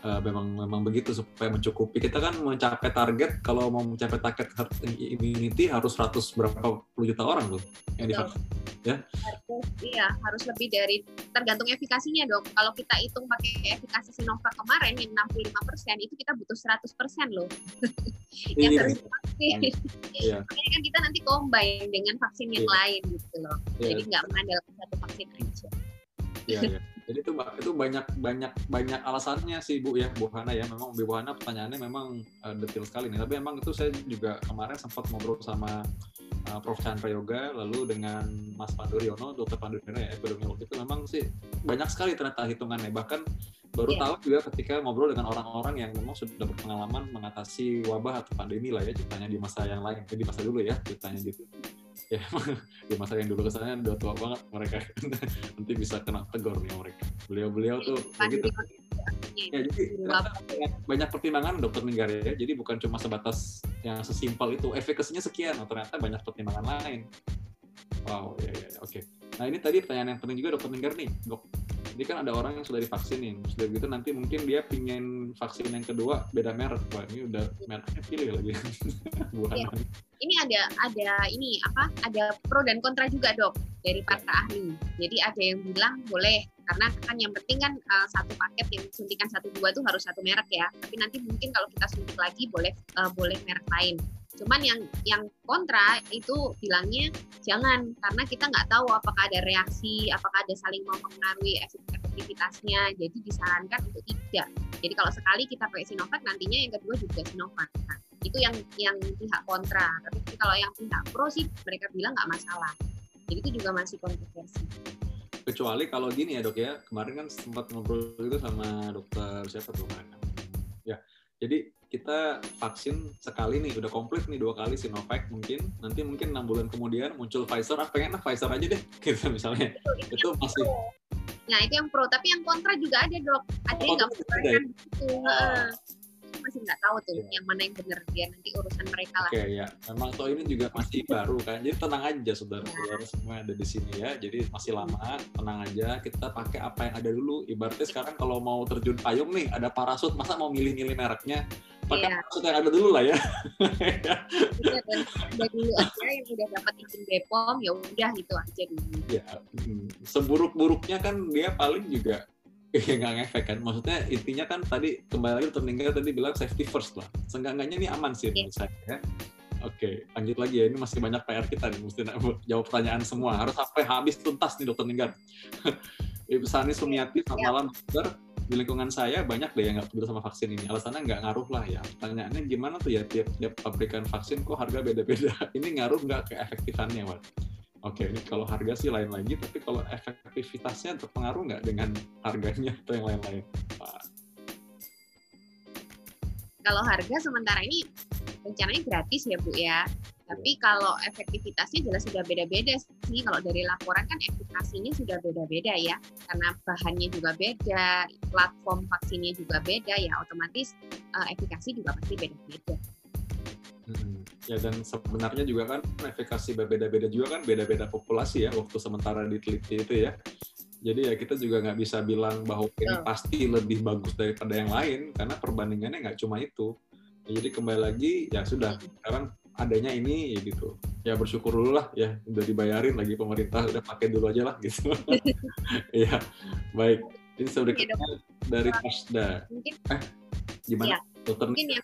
S1: eh, memang memang begitu supaya mencukupi. Kita kan mencapai target kalau mau mencapai target herd immunity harus 100 berapa puluh juta orang tuh yang divaksin.
S2: Harus, iya, harus lebih dari tergantung efikasinya dok. Kalau kita hitung pakai efikasi Sinovac kemarin yang 65% itu kita butuh 100% loh. *laughs* yang
S1: Iya.
S2: harus divaksin.
S1: Iya. *laughs*
S2: Makanya kan kita nanti combine dengan vaksin yang
S1: Iya.
S2: lain gitu loh.
S1: Iya.
S2: Jadi nggak mengandalkan satu vaksin aja.
S1: Iya, iya. *laughs* Jadi itu itu banyak banyak banyak alasannya sih Bu ya Bu Hana ya. Memang Bu Hana pertanyaannya memang eh, detail sekali nih. Tapi memang itu saya juga kemarin sempat ngobrol sama eh, Prof Chandra Yoga lalu dengan Mas Pandu Riono, Dokter Pandu Riono ya epidemiolog itu memang sih banyak sekali ternyata hitungannya. Bahkan baru
S2: Iya.
S1: tahu juga ketika ngobrol dengan orang-orang yang memang sudah berpengalaman mengatasi wabah atau pandemi lah ya ceritanya di masa yang lain, di masa dulu ya ceritanya gitu. Ya, di *laughs* masa yang dulu kesannya udah tua banget mereka *laughs* nanti bisa kena tegur nih mereka. Beliau-beliau tuh begitu. Ya,
S2: itu.
S1: jadi banyak, banyak pertimbangan dokter negara ya. Jadi bukan cuma sebatas yang sesimpel itu efikasinya sekian, oh, ternyata banyak pertimbangan lain. Wow, ya, ya, ya, oke. Nah ini tadi pertanyaan yang penting juga dokter Ninggar nih, dok. Jadi kan ada orang yang sudah divaksin nih, sudah gitu nanti mungkin dia pingin vaksin yang kedua beda merek, wah ini udah mereknya pilih lagi. *laughs* Bukan
S2: Iya. Ini ada ada ini apa? Ada pro dan kontra juga dok dari para ahli. Jadi ada yang bilang boleh karena kan yang penting kan uh, satu paket yang suntikan satu dua tuh harus satu merek ya. Tapi nanti mungkin kalau kita suntik lagi boleh uh, boleh merek lain. Cuman yang yang kontra itu bilangnya jangan karena kita nggak tahu apakah ada reaksi, apakah ada saling mempengaruhi efektivitasnya. Jadi disarankan untuk tidak. Jadi kalau sekali kita pakai Sinovac nantinya yang kedua juga Sinovac. Nah, itu yang yang pihak kontra. Tapi kalau yang pihak pro sih mereka bilang nggak masalah. Jadi itu juga masih kontroversi.
S1: Kecuali kalau gini ya dok ya, kemarin kan sempat ngobrol itu sama dokter siapa tuh Ya, jadi kita vaksin sekali nih udah komplit nih dua kali Sinovac mungkin. Nanti mungkin enam bulan kemudian muncul Pfizer. Ah pengen ah Pfizer aja deh *laughs* gitu misalnya. Itu, itu, itu masih
S2: nah itu yang pro. Tapi yang kontra juga ada dok. Ada yang nggak gitu oh masih nggak tahu tuh yeah. yang mana yang benar dia nanti urusan mereka lah.
S1: Oke okay, ya, memang toh ini juga masih baru kan, jadi tenang aja saudara-saudara yeah. semua ada di sini ya. Jadi masih lama, tenang aja. Kita pakai apa yang ada dulu. Ibaratnya sekarang kalau mau terjun payung nih, ada parasut, masa mau milih-milih mereknya? pakai yeah. parasut yang ada dulu lah ya.
S2: Iya, udah dulu aja yang udah dapat izin Bepom ya udah itu aja dulu.
S1: Ya, hmm, seburuk-buruknya kan dia paling juga Iya nggak ngefek kan maksudnya intinya kan tadi kembali lagi tertinggal tadi bilang safety first lah seenggaknya ini aman sih menurut saya ya. Oke, lanjut lagi ya. Ini masih banyak PR kita nih, mesti jawab pertanyaan semua. Harus sampai habis tuntas nih dokter Ninggar. *laughs* Ibu Sani Sumiati, selamat ya. malam dokter. Di lingkungan saya banyak deh yang nggak peduli sama vaksin ini. Alasannya nggak ngaruh lah ya. Pertanyaannya gimana tuh ya tiap-tiap pabrikan vaksin kok harga beda-beda. *laughs* Ini ngaruh nggak ke efektifannya, Wak? Oke, ini kalau harga sih lain lagi, tapi kalau efektivitasnya terpengaruh nggak dengan harganya atau yang lain-lain, Pak?
S2: Kalau harga sementara ini rencananya gratis ya Bu ya. Tapi kalau efektivitasnya jelas sudah beda-beda sih. Kalau dari laporan kan efekasinya sudah beda-beda ya. Karena bahannya juga beda, platform vaksinnya juga beda ya. Otomatis uh, efikasi juga pasti beda-beda.
S1: Hmm. Ya dan sebenarnya juga kan efikasi berbeda-beda juga kan beda-beda populasi ya waktu sementara diteliti itu ya. Jadi ya kita juga nggak bisa bilang bahwa ini oh. pasti lebih bagus daripada yang lain karena perbandingannya nggak cuma itu. Ya, jadi kembali lagi ya sudah sekarang adanya ini ya gitu. Ya bersyukur dulu lah ya udah dibayarin lagi pemerintah udah pakai dulu aja lah gitu. *laughs* *laughs* Iya baik. Ini sedikitnya ya, dari Pasda. Eh gimana? Ya. Dokter
S2: mungkin ya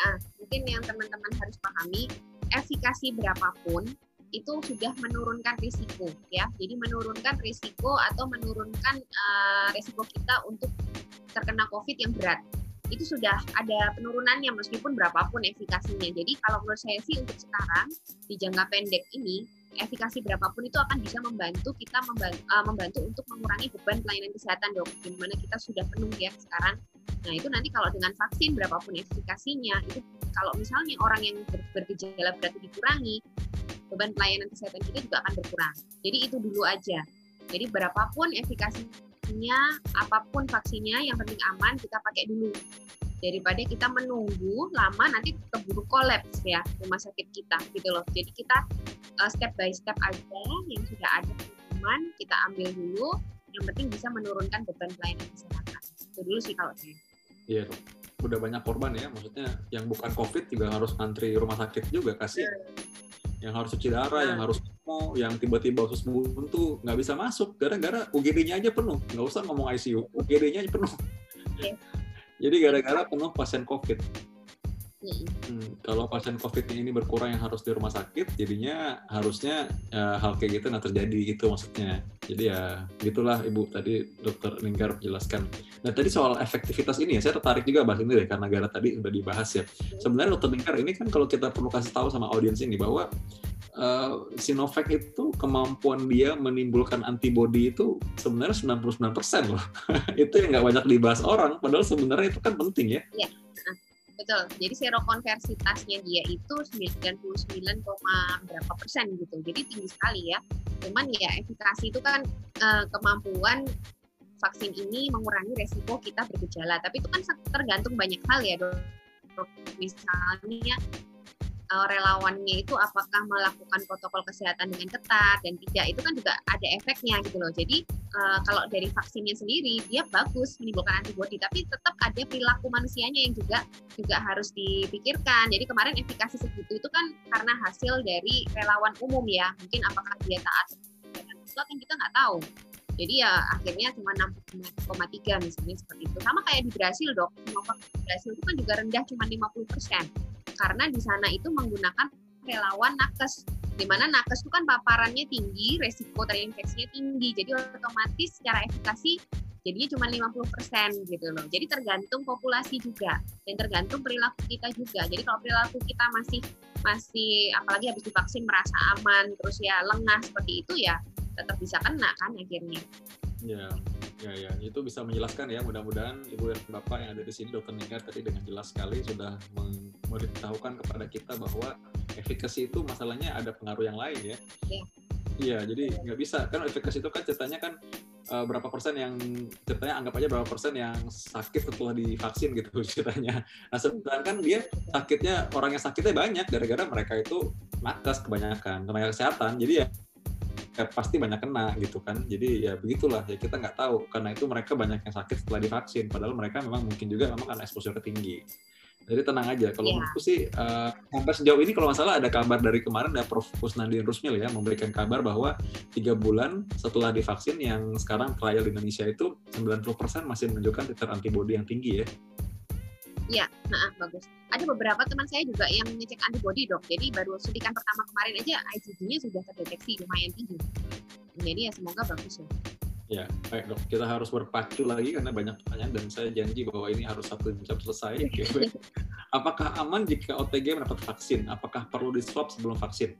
S2: Nah, mungkin yang teman-teman harus pahami, efikasi berapapun itu sudah menurunkan risiko ya. Jadi menurunkan risiko atau menurunkan uh, risiko kita untuk terkena COVID yang berat. Itu sudah ada penurunannya meskipun berapapun efikasinya. Jadi kalau menurut saya sih untuk sekarang di jangka pendek ini efikasi berapapun itu akan bisa membantu kita membantu, uh, membantu untuk mengurangi beban pelayanan kesehatan dok. Di mana kita sudah penuh ya sekarang. Nah itu nanti kalau dengan vaksin berapapun efikasinya itu kalau misalnya orang yang ber bergejala berat dikurangi beban pelayanan kesehatan kita juga akan berkurang. Jadi itu dulu aja. Jadi berapapun efikasinya, apa pun vaksinnya, yang penting aman kita pakai dulu daripada kita menunggu lama nanti keburu kolaps ya rumah sakit kita gitu loh. Jadi kita uh, step by step aja yang sudah ada teman kita ambil dulu. Yang penting bisa menurunkan beban pelayanan kesehatan. Itu dulu sih kalau saya.
S1: Iya, udah banyak korban ya. Maksudnya yang bukan COVID juga harus ngantri rumah sakit juga kasih. Yeah. Yang harus cuci darah, yeah. yang harus mau, yang tiba-tiba usus buntu nggak bisa masuk gara-gara UGD-nya aja penuh. Nggak usah ngomong ICU, UGD-nya aja penuh. Yeah. Jadi gara-gara penuh pasien COVID. Hmm, kalau pasien COVID ini berkurang yang harus di rumah sakit, jadinya harusnya ya, hal kayak gitu nggak terjadi gitu maksudnya. Jadi ya gitulah Ibu tadi Dokter Ninggar jelaskan. Nah tadi soal efektivitas ini ya, saya tertarik juga bahas ini deh karena gara tadi udah dibahas ya. Sebenarnya Dokter Ninggar ini kan kalau kita perlu kasih tahu sama audiens ini bahwa uh, Sinovac itu kemampuan dia menimbulkan antibodi itu sebenarnya 99% loh. *laughs* itu yang nggak banyak dibahas orang, padahal sebenarnya itu kan penting ya.
S2: Iya betul. Jadi serokonversitasnya dia itu 99, berapa persen gitu. Jadi tinggi sekali ya. Cuman ya efikasi itu kan uh, kemampuan vaksin ini mengurangi resiko kita bergejala. Tapi itu kan tergantung banyak hal ya dok. Misalnya uh, relawannya itu apakah melakukan protokol kesehatan dengan ketat dan tidak itu kan juga ada efeknya gitu loh. Jadi uh, kalau dari vaksinnya sendiri dia bagus menimbulkan antibodi tapi tetap ada perilaku manusianya yang juga juga harus dipikirkan. Jadi kemarin efikasi segitu itu kan karena hasil dari relawan umum ya. Mungkin apakah dia taat itu kan kita nggak tahu. Jadi ya akhirnya cuma 6,3 misalnya seperti itu. Sama kayak di Brasil dok, di Brasil itu kan juga rendah cuma 50 persen karena di sana itu menggunakan relawan nakes di mana nakes itu kan paparannya tinggi, resiko terinfeksinya tinggi, jadi otomatis secara efikasi jadinya cuma 50% gitu loh. Jadi tergantung populasi juga dan tergantung perilaku kita juga. Jadi kalau perilaku kita masih masih apalagi habis divaksin merasa aman terus ya lengah seperti itu ya tetap bisa kena kan akhirnya.
S1: Ya, ya, ya. Itu bisa menjelaskan ya. Mudah-mudahan Ibu dan Bapak yang ada di sini, Dokter Nika tadi dengan jelas sekali sudah memberitahukan kepada kita bahwa efikasi itu masalahnya ada pengaruh yang lain ya. Iya. Iya, jadi nggak bisa kan efikasi itu kan ceritanya kan uh, berapa persen yang ceritanya anggap aja berapa persen yang sakit setelah divaksin gitu *laughs* ceritanya. Nah sedangkan dia sakitnya orang yang sakitnya banyak gara-gara mereka itu nakes kebanyakan tenaga kesehatan. Jadi ya ya pasti banyak kena gitu kan. Jadi ya begitulah ya kita nggak tahu. Karena itu mereka banyak yang sakit setelah divaksin. Padahal mereka memang mungkin juga memang karena exposure tinggi jadi tenang aja. Kalau yeah. menurutku sih uh, sampai sejauh ini kalau nggak salah ada kabar dari kemarin ada Prof. Kusnandin Rusmil ya memberikan kabar bahwa tiga bulan setelah divaksin yang sekarang trial di Indonesia itu 90% masih menunjukkan titer antibody yang tinggi ya
S2: Iya, nah bagus. Ada beberapa teman saya juga yang ngecek antibody dok. Jadi baru suntikan pertama kemarin aja IgG-nya sudah terdeteksi lumayan tinggi. Jadi ya semoga bagus ya.
S1: Ya, baik dok. Kita harus berpacu lagi karena banyak pertanyaan dan saya janji bahwa ini harus satu jam selesai. *laughs* Apakah aman jika OTG mendapat vaksin? Apakah perlu di swab sebelum vaksin?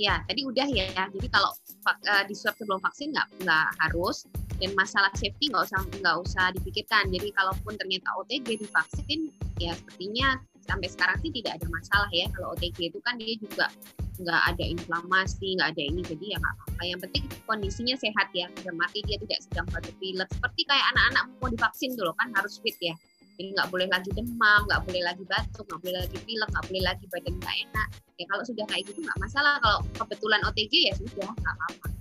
S2: Ya, tadi udah ya. Jadi kalau uh, di swab sebelum vaksin nggak nggak harus dan masalah safety nggak usah nggak usah dipikirkan. Jadi kalaupun ternyata OTG divaksin ya sepertinya sampai sekarang sih tidak ada masalah ya. Kalau OTG itu kan dia juga nggak ada inflamasi nggak ada ini jadi ya nggak apa-apa. Yang penting kondisinya sehat ya. Dalam mati dia tidak sedang batuk pilek. Seperti kayak anak-anak mau divaksin dulu kan harus fit ya. Jadi nggak boleh lagi demam nggak boleh lagi batuk nggak boleh lagi pilek nggak boleh lagi badan nggak enak. Ya kalau sudah kayak gitu nggak masalah. Kalau kebetulan OTG ya sudah nggak apa-apa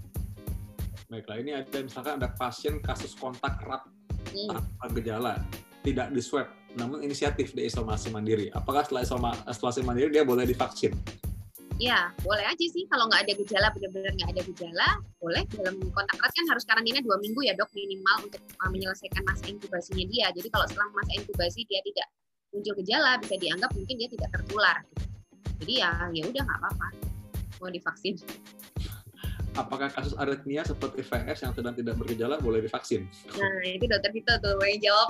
S1: Baiklah, ini ada misalkan ada pasien kasus kontak erat hmm. tanpa gejala, tidak di swab, namun inisiatif di isolasi mandiri. Apakah setelah isolasi mandiri dia boleh divaksin?
S2: Ya, boleh aja sih. Kalau nggak ada gejala, benar-benar nggak ada gejala, boleh. Dalam kontak erat kan harus karantina dua minggu ya dok minimal untuk uh, menyelesaikan masa inkubasinya dia. Jadi kalau setelah masa inkubasi dia tidak muncul gejala, bisa dianggap mungkin dia tidak tertular. Jadi ya, ya udah nggak apa-apa. Mau divaksin
S1: apakah kasus aritmia seperti VS yang sedang tidak bergejala boleh divaksin?
S2: Nah, itu dokter Vito tuh yang jawab.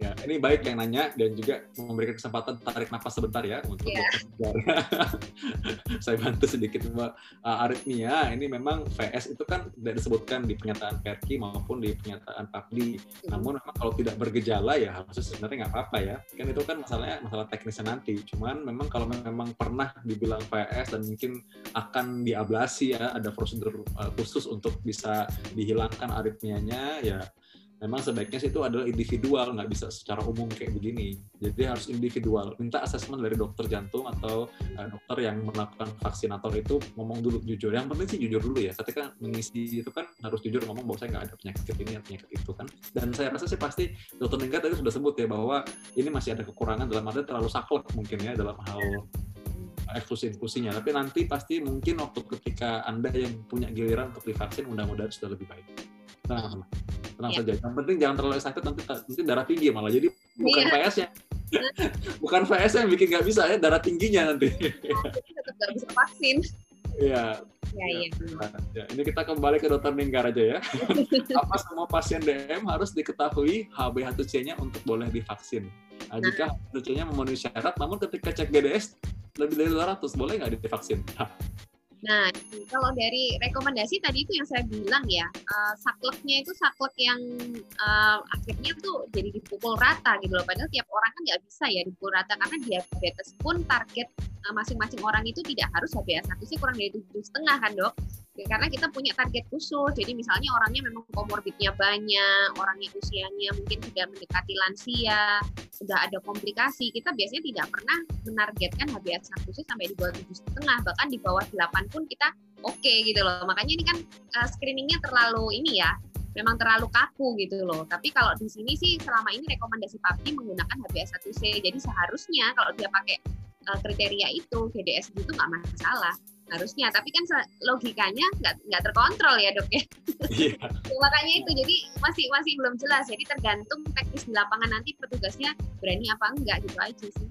S1: Ya, ini baik yang nanya dan juga memberikan kesempatan tarik nafas sebentar ya untuk yeah. *laughs* Saya bantu sedikit mbak uh, aritmia ini memang VS itu kan tidak disebutkan di pernyataan Perki maupun di pernyataan PAPDI. Hmm. Namun memang kalau tidak bergejala ya harusnya sebenarnya nggak apa-apa ya. Kan itu kan masalahnya masalah teknisnya nanti. Cuman memang kalau memang pernah dibilang VS dan mungkin akan diablasi ya ada prosedur uh, khusus untuk bisa dihilangkan aritmianya ya memang sebaiknya sih itu adalah individual nggak bisa secara umum kayak begini. Jadi harus individual. Minta asesmen dari dokter jantung atau uh, dokter yang melakukan vaksinator itu ngomong dulu jujur. Yang penting sih jujur dulu ya. Ketika mengisi itu kan harus jujur ngomong bahwa saya nggak ada penyakit ini atau penyakit itu kan. Dan saya rasa sih pasti dokter Ningga tadi sudah sebut ya bahwa ini masih ada kekurangan dalam arti terlalu saklek mungkin ya dalam hal eksklusi-inklusinya. Tapi nanti pasti mungkin waktu ketika Anda yang punya giliran untuk divaksin, mudah-mudahan sudah lebih baik. Nah, tenang ya. saja. Yang penting jangan terlalu excited nanti nanti darah tinggi malah. Jadi bukan ya. PS-nya. *laughs* bukan PS yang bikin nggak bisa ya darah tingginya nanti.
S2: tetap nggak bisa vaksin.
S1: Iya. Ya, ya. Ya. ya. Ini kita kembali ke dokter Ninggar aja ya. *laughs* Apa semua pasien DM harus diketahui HB1C-nya untuk boleh divaksin? Nah, jika HB1C-nya memenuhi syarat, namun ketika cek GDS lebih dari 200, boleh nggak divaksin?
S2: Nah, kalau dari rekomendasi tadi itu yang saya bilang ya, uh, sakleknya itu saklek yang uh, akhirnya tuh jadi dipukul rata gitu loh. Padahal tiap orang kan nggak bisa ya dipukul rata karena diabetes pun target eh, masing-masing orang itu tidak harus HbA1 sih kurang dari tujuh setengah kan dok karena kita punya target khusus jadi misalnya orangnya memang komorbidnya banyak orangnya usianya mungkin sudah mendekati lansia sudah ada komplikasi kita biasanya tidak pernah menargetkan HbA1c sampai di bawah tujuh setengah bahkan di bawah delapan pun kita oke okay, gitu loh makanya ini kan uh, screeningnya terlalu ini ya memang terlalu kaku gitu loh. Tapi kalau di sini sih selama ini rekomendasi PAPI menggunakan HbA1c. Jadi seharusnya kalau dia pakai uh, kriteria itu GDS itu nggak masalah harusnya. Tapi kan logikanya nggak nggak terkontrol ya dok ya. Yeah. *laughs* makanya itu jadi masih masih belum jelas. Jadi tergantung teknis di lapangan nanti petugasnya berani apa enggak gitu aja sih.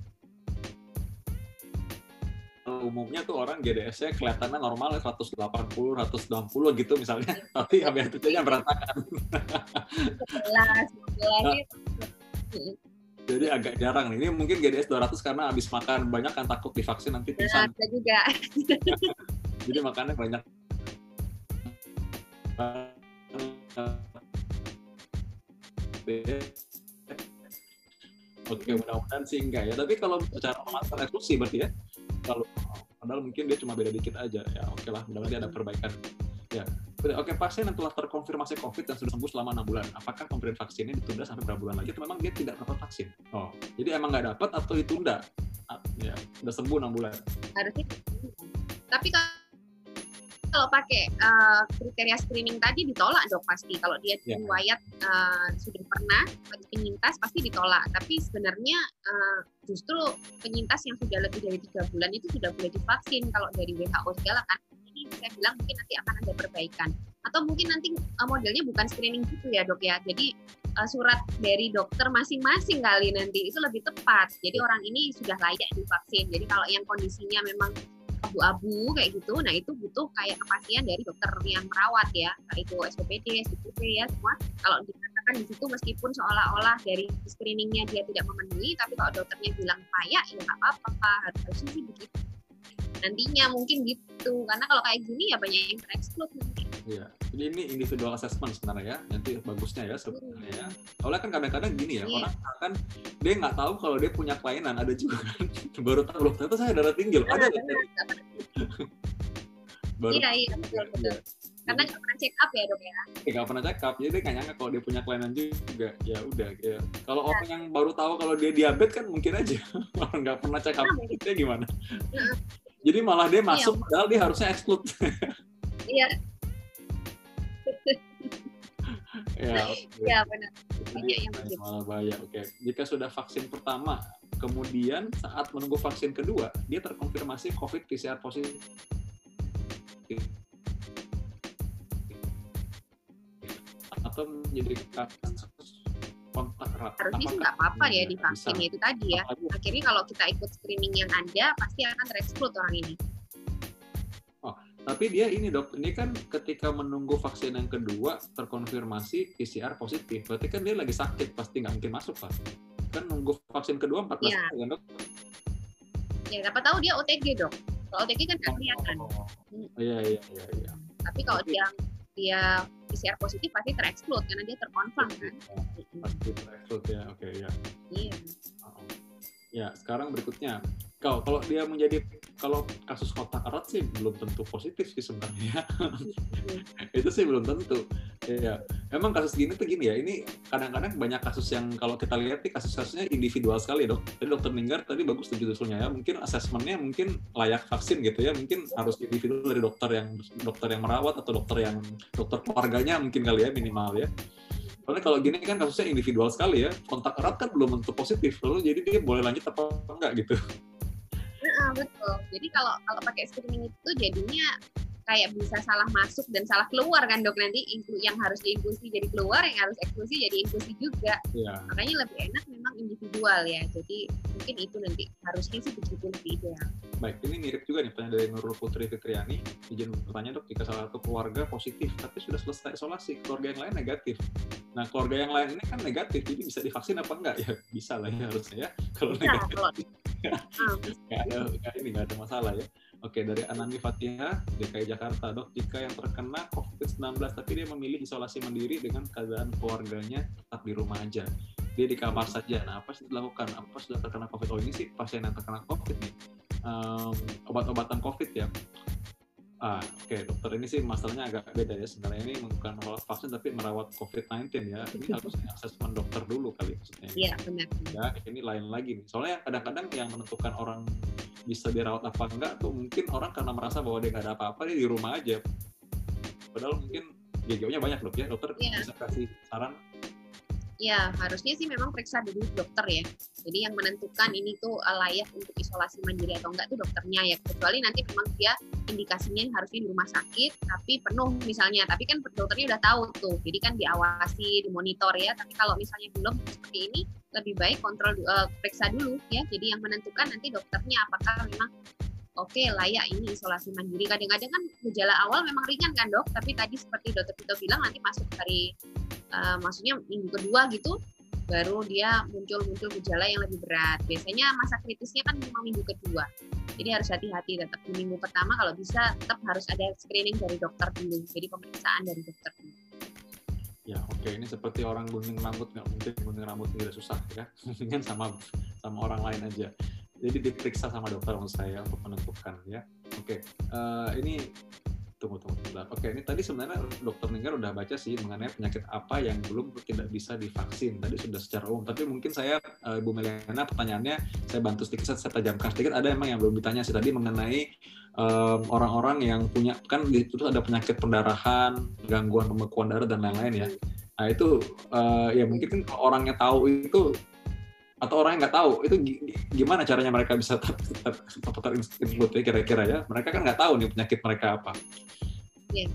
S1: Umumnya tuh orang GDS-nya kelihatannya normal 180, 160 gitu misalnya, *laughs* tapi HbA1c-nya berantakan.
S2: Jelas, jelas.
S1: Jadi agak jarang nih. Ini mungkin GDS 200 karena habis makan banyak kan takut divaksin nanti pingsan.
S2: Ada juga. *laughs*
S1: Jadi makannya banyak. Oke, mudah-mudahan sih enggak ya. Tapi kalau secara pemasaran eksklusi berarti ya, kalau padahal mungkin dia cuma beda dikit aja ya. Oke lah, mudah-mudahan ada perbaikan. Ya, Oke, pasien yang telah terkonfirmasi COVID dan sudah sembuh selama enam bulan, apakah pemberian vaksinnya ditunda sampai berapa bulan lagi? Atau memang dia tidak dapat vaksin? Oh, jadi emang nggak dapat atau ditunda? Ya, udah sembuh enam bulan.
S2: Harusnya. Tapi kalau pakai uh, kriteria screening tadi ditolak dong pasti. Kalau dia yeah. riwayat uh, sudah pernah penyintas pasti ditolak. Tapi sebenarnya uh, justru penyintas yang sudah lebih dari tiga bulan itu sudah boleh divaksin kalau dari WHO segala kan saya bilang mungkin nanti akan ada perbaikan. Atau mungkin nanti uh, modelnya bukan screening gitu ya dok ya. Jadi uh, surat dari dokter masing-masing kali nanti itu lebih tepat. Jadi orang ini sudah layak divaksin. Jadi kalau yang kondisinya memang abu-abu kayak gitu nah itu butuh kayak kepastian dari dokter yang merawat ya. Itu SPPD, SPP ya semua. Kalau dikatakan di situ meskipun seolah-olah dari screeningnya dia tidak memenuhi tapi kalau dokternya bilang layak ya nggak apa-apa harusnya sih begitu nantinya mungkin gitu karena kalau kayak gini ya banyak yang tereksklud nanti
S1: Iya, jadi ini individual assessment sebenarnya ya, nanti bagusnya ya sebenarnya ya. Soalnya kan kadang-kadang gini ya, yeah. orang kan dia nggak tahu kalau dia punya kelainan, ada juga kan, *laughs* baru tahu loh ternyata saya darah tinggi, ada kan? *laughs*
S2: baru, iya, iya, betul, betul. Karena nggak pernah check up ya dok ya?
S1: Iya, nggak pernah check up, jadi dia nggak nyangka kalau dia punya kelainan juga. Ya udah, ya. Kalau nah. orang yang baru tahu kalau dia diabetes kan mungkin aja, *laughs* orang nggak pernah check up, nah, dia gimana? Jadi malah dia iya. masuk, iya. padahal dia harusnya exclude. *laughs*
S2: Iya. *laughs*
S1: ya,
S2: okay. ya benar. Banyak yang
S1: begitu. Malah bahaya. Oke, okay. jika sudah vaksin pertama, kemudian saat menunggu vaksin kedua, dia terkonfirmasi COVID PCR positif. Atau menjadi kasus kontak erat.
S2: Harusnya sih nggak apa-apa ya di vaksin itu tadi ya. Akhirnya kalau kita ikut screening yang ada, pasti akan tereksklud orang ini.
S1: Oh, tapi dia ini dok, ini kan ketika menunggu vaksin yang kedua terkonfirmasi PCR positif, berarti kan dia lagi sakit, pasti nggak mungkin masuk pak. Kan nunggu vaksin kedua 14 ya. hari kan dok?
S2: Ya, siapa tahu dia OTG dok. Kalau OTG kan nggak kelihatan.
S1: Oh, iya, iya, iya. iya.
S2: Tapi kalau dia dia PCR positif pasti tereksklud karena dia terkonfirm kan.
S1: Pasti tereksklud ya, oke okay, ya.
S2: Iya.
S1: Oh. Ya, sekarang berikutnya. Kalau kalau dia menjadi kalau kasus kotak erat sih belum tentu positif sih sebenarnya. *laughs* itu sih belum tentu. Ya, emang kasus gini tuh gini ya. Ini kadang-kadang banyak kasus yang kalau kita lihat nih kasus-kasusnya individual sekali dok. Jadi dokter Ninggar tadi bagus tuh judulnya ya. Mungkin asesmennya mungkin layak vaksin gitu ya. Mungkin harus individu dari dokter yang dokter yang merawat atau dokter yang dokter keluarganya mungkin kali ya minimal ya. Soalnya kalau gini kan kasusnya individual sekali ya. Kontak erat kan belum tentu positif. Lalu jadi dia boleh lanjut apa enggak gitu.
S2: Nah, betul. Jadi kalau kalau pakai screening itu jadinya kayak bisa salah masuk dan salah keluar kan dok? Nanti yang harus diinklusi jadi keluar yang harus eksklusi jadi inklusi juga.
S1: Ya.
S2: makanya lebih enak memang individual ya. Jadi mungkin itu nanti harusnya sih begitu lebih ideal.
S1: Baik ini mirip juga nih pertanyaan dari Nurul Putri Fitriani. Izin bertanya dok jika salah satu keluarga positif tapi sudah selesai isolasi keluarga yang lain negatif. Nah keluarga yang lain ini kan negatif jadi bisa divaksin apa enggak? Ya bisa lah ya harusnya ya kalau negatif. kalau... nggak ada nggak ini nggak ada masalah ya Oke, dari Anani Fatihah, DKI Jakarta, dok, jika yang terkena COVID-19 tapi dia memilih isolasi mandiri dengan keadaan keluarganya tetap di rumah aja. Dia di kamar saja. Nah, apa sih dilakukan? Apa sudah terkena COVID? Oh, ini sih pasien yang terkena COVID nih. Um, obat-obatan COVID ya. Ah, oke okay, dokter ini sih masalahnya agak beda ya sebenarnya ini bukan merawat vaksin tapi merawat COVID-19 ya. Ini harusnya asesmen dokter dulu kali maksudnya.
S2: Iya benar.
S1: Ya ini lain lagi nih. Soalnya kadang-kadang yang menentukan orang bisa dirawat apa enggak tuh mungkin orang karena merasa bahwa dia nggak ada apa-apa dia di rumah aja. Padahal mungkin GGO-nya banyak dok ya dokter ya. bisa kasih saran
S2: Ya, harusnya sih memang periksa dulu dokter ya. Jadi yang menentukan ini tuh eh, layak untuk isolasi mandiri atau enggak itu dokternya ya. Kecuali nanti memang dia indikasinya harusnya di rumah sakit tapi penuh misalnya. Tapi kan dokternya udah tahu tuh. Jadi kan diawasi, dimonitor ya. Tapi kalau misalnya belum seperti ini, lebih baik kontrol uh, periksa dulu ya. Jadi yang menentukan nanti dokternya apakah memang oke okay, layak ini isolasi mandiri. Kadang-kadang kan gejala awal memang ringan kan dok, tapi tadi seperti dokter Tito bilang nanti masuk dari uh, maksudnya minggu kedua gitu baru dia muncul-muncul gejala yang lebih berat. Biasanya masa kritisnya kan memang minggu kedua. Jadi harus hati-hati tetap di minggu pertama kalau bisa tetap harus ada screening dari dokter dulu. Jadi pemeriksaan dari dokter dulu.
S1: Ya oke okay. ini seperti orang gunting rambut nggak mungkin gunting rambut tidak susah ya, *laughs* mendingan sama sama orang lain aja. Jadi diperiksa sama dokter maksud saya untuk menentukan ya. Oke okay. uh, eh, ini tunggu tunggu sebentar. Oke, ini tadi sebenarnya dokter Ninggar udah baca sih mengenai penyakit apa yang belum tidak bisa divaksin. Tadi sudah secara umum, tapi mungkin saya uh, Ibu Meliana pertanyaannya saya bantu sedikit, saya, tajamkan sedikit. Ada emang yang belum ditanya sih tadi mengenai orang-orang um, yang punya kan itu ada penyakit perdarahan, gangguan pembekuan darah dan lain-lain ya. Nah itu uh, ya mungkin kan orangnya tahu itu atau orang yang nggak tahu itu gimana caranya mereka bisa terinfeksi ya kira-kira ya? Mereka kan nggak tahu nih penyakit mereka apa.
S2: Iya.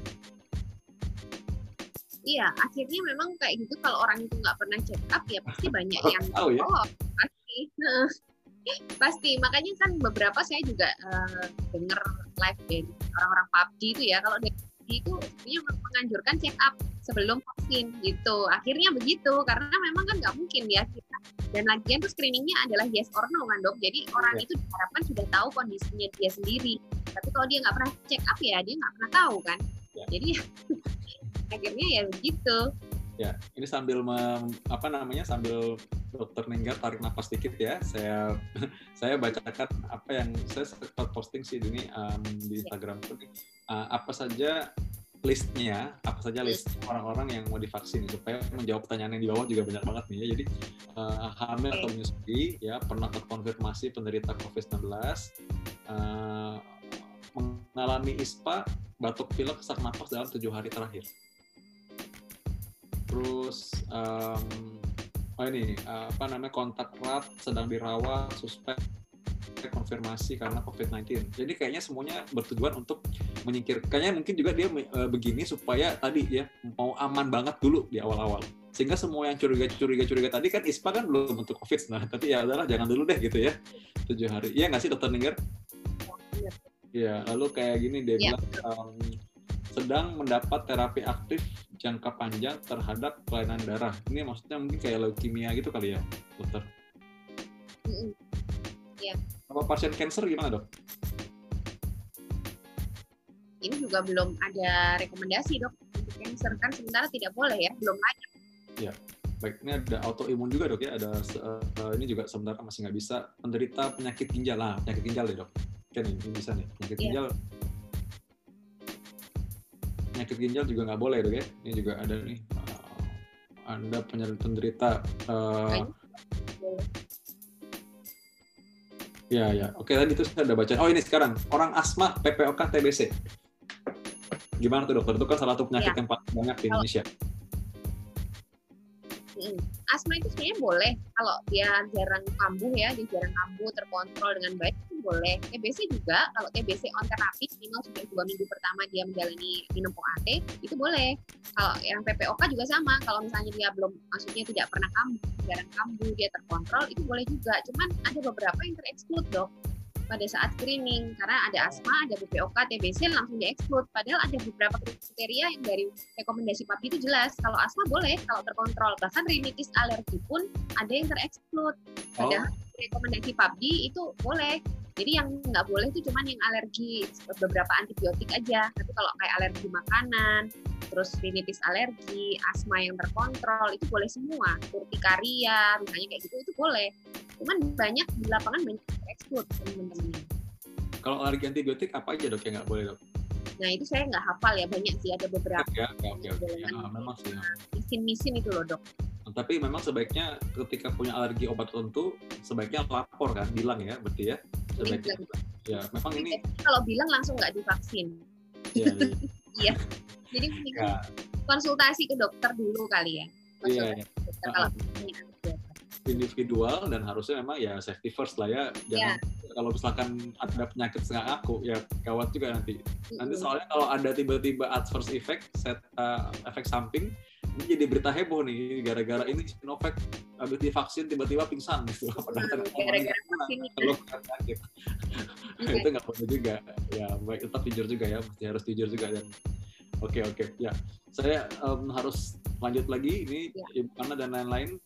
S2: Iya akhirnya memang kayak gitu kalau orang itu nggak pernah check up ya pasti *laughs* banyak yang
S1: tahu ya.
S2: oh pasti. *laughs* Pasti makanya kan beberapa saya juga uh, dengar live dari orang-orang PUBG itu ya kalau dari itu sebenarnya menganjurkan check up sebelum vaksin gitu. Akhirnya begitu karena memang kan nggak mungkin ya kita. Dan lagian tuh screeningnya adalah yes or no kan dok. Jadi orang yeah. itu diharapkan sudah tahu kondisinya dia sendiri. Tapi kalau dia nggak pernah check up ya dia nggak pernah tahu kan. Yeah. Jadi *laughs* akhirnya ya begitu.
S1: Ya, ini sambil mem, apa namanya sambil dokter Ninggar tarik nafas sedikit ya. Saya *laughs* saya bacakan apa yang saya sempat posting sih ini um, di ya. Instagram tuh uh, apa saja listnya apa saja list orang-orang yang mau divaksin? Supaya menjawab pertanyaan yang di bawah juga banyak banget nih ya. Jadi uh, hamil atau menyusui ya pernah terkonfirmasi penderita COVID-19 uh, mengalami ISPA batuk pilek sesak napas dalam tujuh hari terakhir. Terus um, oh ini uh, apa namanya kontak erat sedang dirawat suspek konfirmasi karena COVID-19. Jadi kayaknya semuanya bertujuan untuk menyingkir. Kayaknya mungkin juga dia uh, begini supaya tadi ya mau aman banget dulu di awal-awal. Sehingga semua yang curiga-curiga-curiga tadi kan ISPA kan belum untuk COVID. Nah, tapi ya adalah jangan dulu deh gitu ya. Tujuh hari. Iya nggak sih dokter Ninger? Iya, lalu kayak gini dia ya. bilang um, sedang mendapat terapi aktif jangka panjang terhadap kelainan darah. Ini maksudnya mungkin kayak leukemia gitu kali ya, dokter? Iya. Apa pasien cancer gimana dok?
S2: Ini juga belum ada rekomendasi dok untuk cancer kan sementara tidak boleh ya, belum banyak.
S1: Ya, baik ini ada autoimun juga dok ya, ada uh, ini juga sebenarnya masih nggak bisa menderita penyakit ginjal lah, penyakit ginjal deh dok. Kan ini bisa nih penyakit ya. ginjal. Penyakit ginjal juga nggak boleh dok ya. Ini juga ada nih. Uh, anda penderita uh, Ya, ya. Oke, tadi itu saya udah baca. Oh, ini sekarang. Orang asma PPOK TBC. Gimana tuh dokter? Itu kan salah satu penyakit ya. yang paling banyak di Indonesia.
S2: Hmm asma itu sebenarnya boleh kalau dia jarang kambuh ya dia jarang kambuh terkontrol dengan baik boleh. TBC juga kalau TBC on terapi minimal sudah dua minggu pertama dia menjalani minum OAT itu boleh. Kalau yang PPOK juga sama kalau misalnya dia belum maksudnya tidak pernah kambuh jarang kambuh dia terkontrol itu boleh juga. Cuman ada beberapa yang tereksklud dok pada saat screening karena ada asma, ada BPOK, TBC langsung dieksklud. Padahal ada beberapa kriteria yang dari rekomendasi PAPI itu jelas. Kalau asma boleh kalau terkontrol. Bahkan rinitis alergi pun ada yang tereksklud. Padahal oh. rekomendasi PAPI itu boleh. Jadi yang nggak boleh itu cuman yang alergi beberapa antibiotik aja. Tapi kalau kayak alergi makanan, terus rinitis alergi, asma yang terkontrol itu boleh semua. Urtikaria, misalnya kayak gitu itu boleh. Cuman banyak di lapangan banyak ekspor teman-teman.
S1: Kalau alergi antibiotik apa aja dok yang nggak boleh dok?
S2: Nah itu saya nggak hafal ya banyak sih ada beberapa.
S1: Ya, oke oke. Ya, memang sih.
S2: Misin-misin itu loh dok
S1: tapi memang sebaiknya ketika punya alergi obat tertentu sebaiknya lapor kan bilang ya berarti ya sebaiknya ya memang ini
S2: kalau bilang langsung nggak divaksin iya, iya. *laughs* jadi ya. konsultasi ke dokter dulu kali ya
S1: iya, iya. kalau individual dan harusnya memang ya safety first lah ya jangan yeah. kalau misalkan ada penyakit setengah aku ya gawat juga nanti nanti soalnya kalau ada tiba-tiba adverse effect set uh, efek samping ini jadi berita heboh nih gara-gara ini Sinovac habis divaksin tiba-tiba pingsan gitu. *laughs*
S2: Padahal gara-gara vaksin
S1: itu. itu nggak perlu juga. Ya baik tetap jujur juga ya, mesti harus jujur juga dan Oke oke ya saya um, harus lanjut lagi ini ya. Ibu Ana dan lain-lain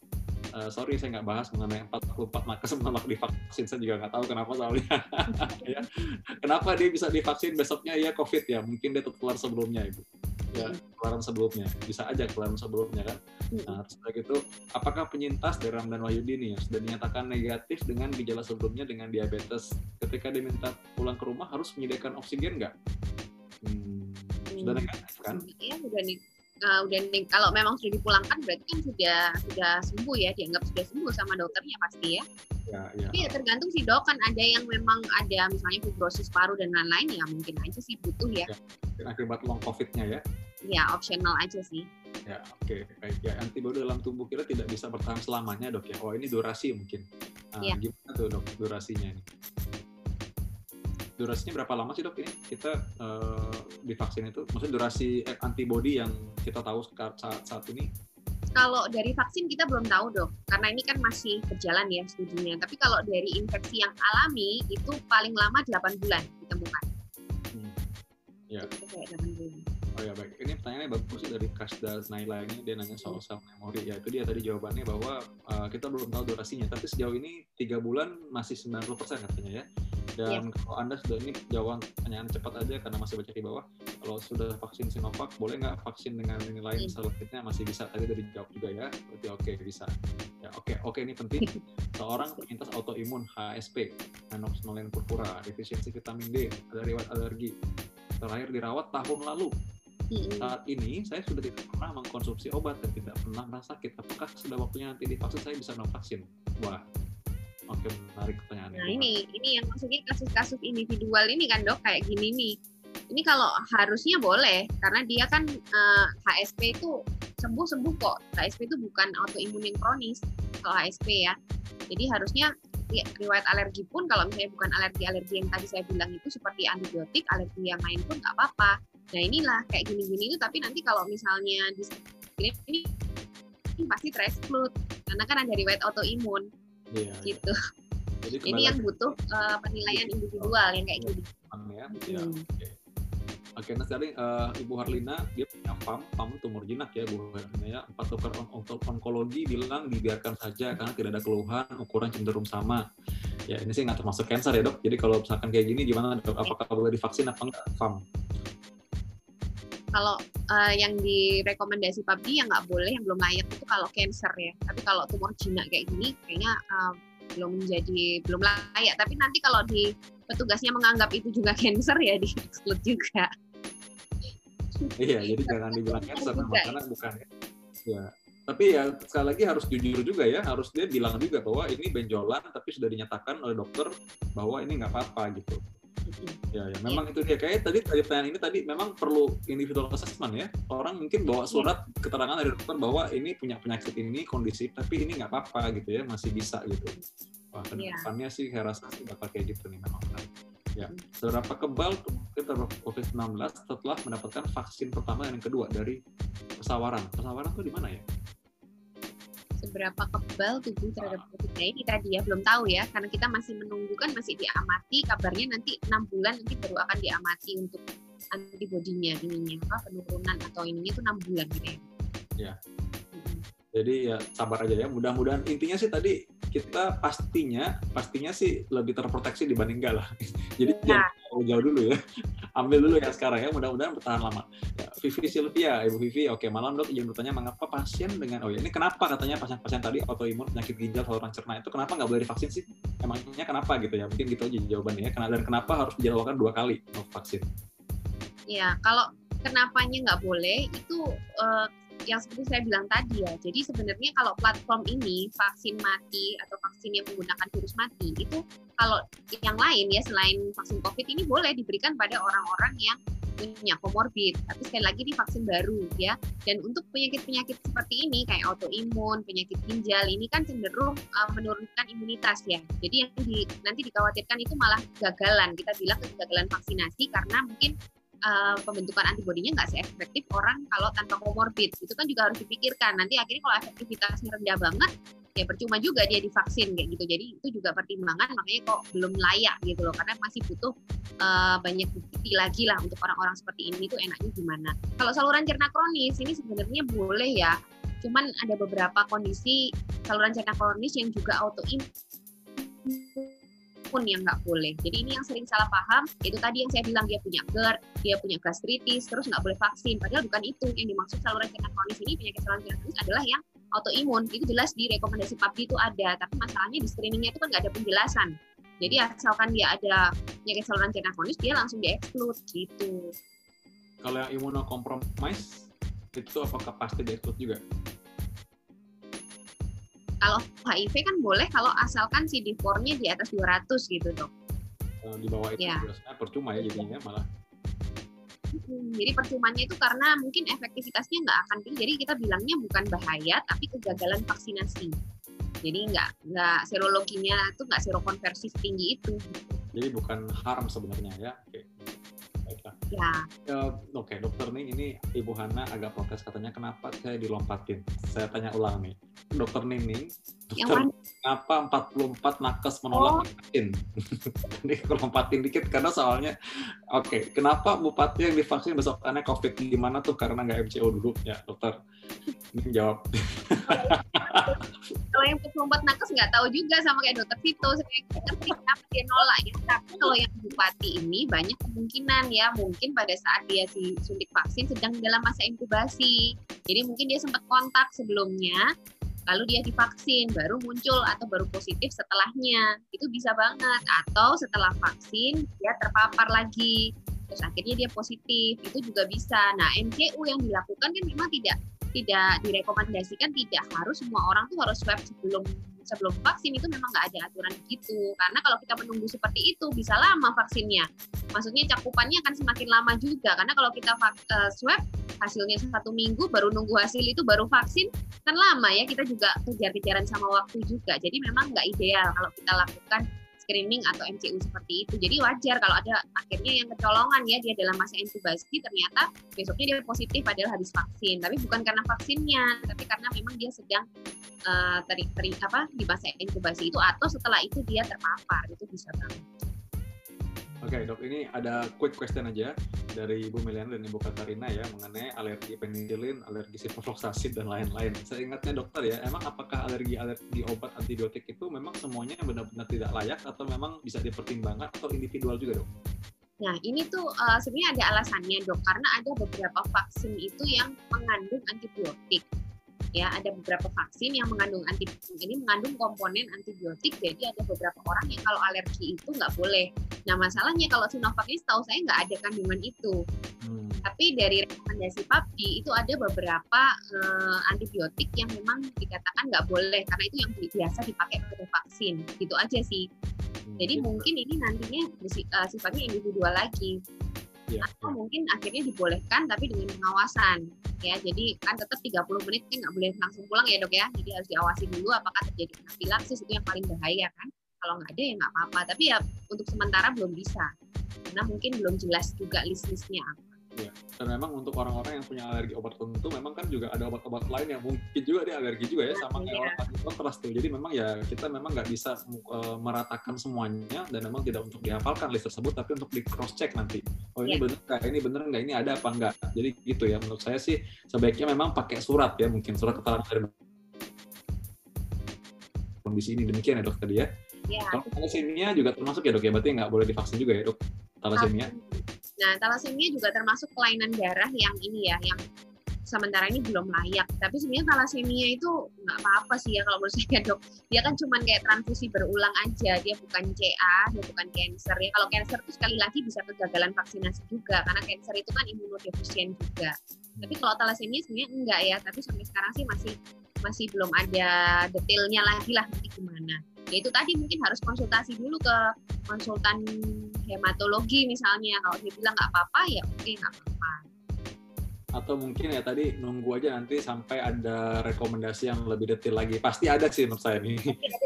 S1: uh, sorry saya nggak bahas mengenai 44 nakes menolak divaksin. Saya juga nggak tahu kenapa soalnya. *laughs* Ya. kenapa dia bisa divaksin? Besoknya ya covid ya. Mungkin dia tertular sebelumnya ibu. Ya ketularan sebelumnya. Bisa aja ketularan sebelumnya kan? Nah setelah itu apakah penyintas dari Ramdan Wahyudi nih yang sudah dinyatakan negatif dengan gejala sebelumnya dengan diabetes? Ketika diminta pulang ke rumah harus menyediakan oksigen nggak? Hmm, sudah negatif kan?
S2: Iya, sudah nih uh, udah kalau memang sudah dipulangkan berarti kan sudah sudah sembuh ya dianggap sudah sembuh sama dokternya pasti ya. Ya, ya. Tapi ya tergantung sih dok kan ada yang memang ada misalnya fibrosis paru dan lain-lain ya mungkin aja sih butuh ya.
S1: ya akibat long covidnya ya.
S2: Ya optional aja sih.
S1: Ya oke okay. baik ya antibodi dalam tubuh kita tidak bisa bertahan selamanya dok ya. Oh ini durasi mungkin. Nah, ya. Gimana tuh dok durasinya ini? Durasinya berapa lama sih dok ini kita uh, divaksin itu? Maksudnya durasi eh, antibody yang kita tahu saat, saat ini?
S2: Kalau dari vaksin kita belum tahu dok, karena ini kan masih berjalan ya studinya. Tapi kalau dari infeksi yang alami itu paling lama 8 bulan ditemukan. Hmm.
S1: Ya. Itu kayak 8 bulan. Oh ya baik, ini pertanyaannya bagus sih dari Kasda Naila ini dia nanya soal sel memori. Ya itu dia tadi jawabannya bahwa uh, kita belum tahu durasinya, tapi sejauh ini tiga bulan masih 90% katanya ya. Dan yeah. kalau Anda sudah ini jawab pertanyaan cepat aja karena masih baca di bawah. Kalau sudah vaksin Sinovac, boleh nggak vaksin dengan ini lain mm. selanjutnya masih bisa. Tadi dari jawab juga ya. Berarti oke okay, bisa. Ya oke okay, oke okay, ini penting. *laughs* Seorang penyintas autoimun HSP, Anoxnolen purpura, defisiensi vitamin D, ada riwayat alergi. Terakhir dirawat tahun lalu. Saat ini saya sudah tidak pernah mengkonsumsi obat dan tidak pernah merasa sakit. Apakah sudah waktunya nanti divaksin saya bisa non vaksin? Wah, Oke, menarik pertanyaannya.
S2: Nah, ini ini yang maksudnya kasus-kasus individual ini kan, Dok, kayak gini nih. Ini kalau harusnya boleh karena dia kan uh, eh, HSP itu sembuh-sembuh kok. HSP itu bukan autoimun yang kronis kalau HSP ya. Jadi harusnya riwayat alergi pun kalau misalnya bukan alergi-alergi yang tadi saya bilang itu seperti antibiotik, alergi yang lain pun nggak apa-apa. Nah inilah kayak gini-gini itu tapi nanti kalau misalnya di ini, ini pasti tereksklut karena kan ada riwayat autoimun Iya, iya, gitu. Jadi ini yang butuh uh, penilaian individual yang kayak gini.
S1: Ya, ya, hmm. Oke, nah sekarang uh, Ibu Harlina dia punya PAM, PAM tumor jinak ya Bu Harlina ya. Empat dokter on on onkologi bilang dibiarkan saja karena tidak ada keluhan, ukuran cenderung sama. Ya ini sih nggak termasuk cancer ya dok. Jadi kalau misalkan kayak gini gimana dok? Apakah boleh divaksin apa enggak PAM?
S2: Kalau uh, yang direkomendasi PUBG yang nggak boleh, yang belum layak itu kalau cancer ya. Tapi kalau tumor jinak kayak gini, kayaknya uh, belum menjadi belum layak. Tapi nanti kalau di petugasnya menganggap itu juga *laughs* cancer ya di exclude juga.
S1: Iya, jadi jangan dibilang cancer karena bukan ya. ya. Tapi ya sekali lagi harus jujur juga ya, harus dia bilang juga bahwa ini benjolan tapi sudah dinyatakan oleh dokter bahwa ini nggak apa-apa gitu. Ya, ya, memang itu dia. Kayak tadi tadi pertanyaan ini tadi memang perlu individual assessment ya. Orang mungkin bawa surat keterangan dari dokter bahwa ini punya penyakit ini kondisi, tapi ini nggak apa-apa gitu ya, masih bisa gitu. Wah, ke depannya yeah. sih saya rasa sih bakal kayak gitu nih memang. Ya, seberapa kebal kita terhadap COVID-19 setelah mendapatkan vaksin pertama dan yang kedua dari pesawaran. Pesawaran tuh di mana ya?
S2: Seberapa kebal tubuh terhadap COVID ini tadi ya belum tahu ya karena kita masih menunggu kan masih diamati kabarnya nanti enam bulan nanti baru akan diamati untuk antibodinya ininya apa penurunan atau ininya itu enam bulan gitu ya.
S1: Ya. Jadi ya sabar aja ya. Mudah-mudahan intinya sih tadi kita pastinya pastinya sih lebih terproteksi dibanding enggak lah. *laughs* Jadi nah. jangan jauh dulu ya. *laughs* Ambil dulu ya sekarang ya. Mudah-mudahan bertahan lama. Ya, Vivi Sylvia, Ibu Vivi, oke malam dok. Izin bertanya mengapa pasien dengan oh ya ini kenapa katanya pasien-pasien tadi autoimun penyakit ginjal saluran cerna itu kenapa nggak boleh divaksin sih? Emangnya kenapa gitu ya? Mungkin gitu aja jawabannya ya. Dan kenapa harus dijadwalkan dua kali vaksin?
S2: Ya kalau kenapanya nggak boleh itu uh, yang seperti saya bilang tadi ya. Jadi sebenarnya kalau platform ini vaksin mati atau vaksin yang menggunakan virus mati itu kalau yang lain ya selain vaksin COVID ini boleh diberikan pada orang-orang yang punya komorbid. Tapi sekali lagi ini vaksin baru ya. Dan untuk penyakit-penyakit seperti ini kayak autoimun, penyakit ginjal ini kan cenderung uh, menurunkan imunitas ya. Jadi yang di, nanti dikhawatirkan itu malah gagalan. Kita bilang kegagalan vaksinasi karena mungkin uh, pembentukan antibodinya nggak seefektif orang kalau tanpa komorbid. Itu kan juga harus dipikirkan. Nanti akhirnya kalau efektivitasnya rendah banget, ya percuma juga dia divaksin kayak gitu. Jadi itu juga pertimbangan makanya kok belum layak gitu loh. Karena masih butuh uh, banyak bukti lagi lah untuk orang-orang seperti ini tuh enaknya gimana. Kalau saluran cerna kronis ini sebenarnya boleh ya. Cuman ada beberapa kondisi saluran cerna kronis yang juga autoimun pun yang nggak boleh. Jadi ini yang sering salah paham, itu tadi yang saya bilang dia punya GERD, dia punya gastritis, terus nggak boleh vaksin. Padahal bukan itu yang dimaksud saluran cerna kronis ini penyakit saluran cerna kronis adalah yang autoimun itu jelas di rekomendasi PABG itu ada tapi masalahnya di screeningnya itu kan nggak ada penjelasan jadi asalkan dia ada penyakit saluran cerna kronis dia langsung dieksklud gitu
S1: kalau yang imunokompromis itu apakah pasti dieksklud juga
S2: kalau HIV kan boleh kalau asalkan CD4-nya di atas 200 gitu dok.
S1: Di bawah itu ya. percuma ya jadinya malah.
S2: Hmm, jadi percumanya itu karena mungkin efektivitasnya nggak akan tinggi. Jadi kita bilangnya bukan bahaya, tapi kegagalan vaksinasi. Jadi nggak nggak serologinya itu nggak serokonversi tinggi itu.
S1: Jadi bukan harm sebenarnya ya. Oke.
S2: Baiklah. Ya.
S1: Uh, Oke, okay, dokter nih ini Ibu Hana agak protes katanya kenapa saya dilompatin. Saya tanya ulang nih. Dokter Nining, dokter kenapa 44 nakes menolak oh. vaksin? *laughs* ini lompatin dikit karena soalnya oke, okay, kenapa bupati yang divaksin besok aneh COVID gimana tuh karena nggak MCO dulu ya, dokter? Ini jawab. *laughs*
S2: kalau yang 44 nakes nggak tahu juga sama kayak dokter Vito, saya ngerti kenapa dia nolak ya. Tapi kalau yang bupati ini banyak kemungkinan ya, mungkin pada saat dia si suntik vaksin sedang dalam masa inkubasi. Jadi mungkin dia sempat kontak sebelumnya, lalu dia divaksin baru muncul atau baru positif setelahnya. Itu bisa banget. Atau setelah vaksin dia terpapar lagi. Terus akhirnya dia positif. Itu juga bisa. Nah MCU yang dilakukan kan memang tidak tidak direkomendasikan tidak harus semua orang tuh harus swab sebelum sebelum vaksin itu memang nggak ada aturan gitu. Karena kalau kita menunggu seperti itu bisa lama vaksinnya. Maksudnya cakupannya akan semakin lama juga. Karena kalau kita uh, swab hasilnya satu minggu baru nunggu hasil itu baru vaksin kan lama ya kita juga kejar-kejaran sama waktu juga. Jadi memang nggak ideal kalau kita lakukan screening atau MCU seperti itu. Jadi wajar kalau ada akhirnya yang kecolongan ya dia dalam masa inkubasi ternyata besoknya dia positif padahal habis vaksin. Tapi bukan karena vaksinnya, tapi karena memang dia sedang uh, teri, teri, apa di masa inkubasi itu atau setelah itu dia terpapar itu bisa banget.
S1: Oke okay, dok, ini ada quick question aja dari Ibu Meliana dan Ibu Katarina ya mengenai alergi penicillin, alergi ciprofloxacin dan lain-lain. Saya ingatnya dokter ya, emang apakah alergi-alergi obat antibiotik itu memang semuanya benar-benar tidak layak atau memang bisa dipertimbangkan atau individual juga dok?
S2: Nah, ini tuh uh, sebenarnya ada alasannya dok, karena ada beberapa vaksin itu yang mengandung antibiotik ya ada beberapa vaksin yang mengandung antibiotik. Ini mengandung komponen antibiotik jadi ada beberapa orang yang kalau alergi itu nggak boleh. Nah masalahnya kalau Sinovac ini setahu saya nggak ada kandungan itu. Hmm. tapi dari rekomendasi PABG itu ada beberapa uh, antibiotik yang memang dikatakan nggak boleh karena itu yang biasa dipakai pada vaksin. Gitu aja sih. Hmm, jadi gitu. mungkin ini nantinya uh, sifatnya individual lagi ya, atau ya. mungkin akhirnya dibolehkan tapi dengan pengawasan ya. Jadi kan tetap 30 menit kan nggak boleh langsung pulang ya dok ya. Jadi harus diawasi dulu apakah terjadi anafilaksis itu yang paling bahaya kan. Kalau nggak ada ya nggak apa-apa tapi ya untuk sementara belum bisa. Karena mungkin belum jelas juga list-listnya apa
S1: Ya. Dan memang untuk orang-orang yang punya alergi obat tertentu, memang kan juga ada obat-obat lain yang mungkin juga dia alergi juga ya sama kayak orang sakit kontras tuh. Jadi memang ya kita memang nggak bisa uh, meratakan semuanya dan memang tidak untuk dihafalkan list tersebut, tapi untuk di cross check nanti. Oh ini yeah. bener nggak? Ini bener nggak? Ini ada apa enggak? Jadi gitu ya. Menurut saya sih sebaiknya memang pakai surat ya, mungkin surat keterangan dari kondisi ini demikian ya dok tadi ya. Yeah. Kalau thalassemia juga termasuk ya dok ya, berarti nggak boleh divaksin juga ya dok thalassemia.
S2: Nah, thalassemia juga termasuk kelainan darah yang ini ya, yang sementara ini belum layak. Tapi sebenarnya thalassemia itu nggak apa-apa sih ya kalau menurut *laughs* saya dok. Dia kan cuma kayak transfusi berulang aja. Dia bukan CA, dia bukan cancer ya. Kalau cancer itu sekali lagi bisa kegagalan vaksinasi juga karena cancer itu kan imunodefisien juga. Tapi kalau thalassemia sebenarnya enggak ya. Tapi sampai sekarang sih masih masih belum ada detailnya lagi lah nanti gimana ya itu tadi mungkin harus konsultasi dulu ke konsultan hematologi misalnya. Kalau dia bilang nggak apa-apa ya oke okay, nggak apa-apa.
S1: Atau mungkin ya tadi nunggu aja nanti sampai ada rekomendasi yang lebih detail lagi. Pasti ada sih menurut saya nih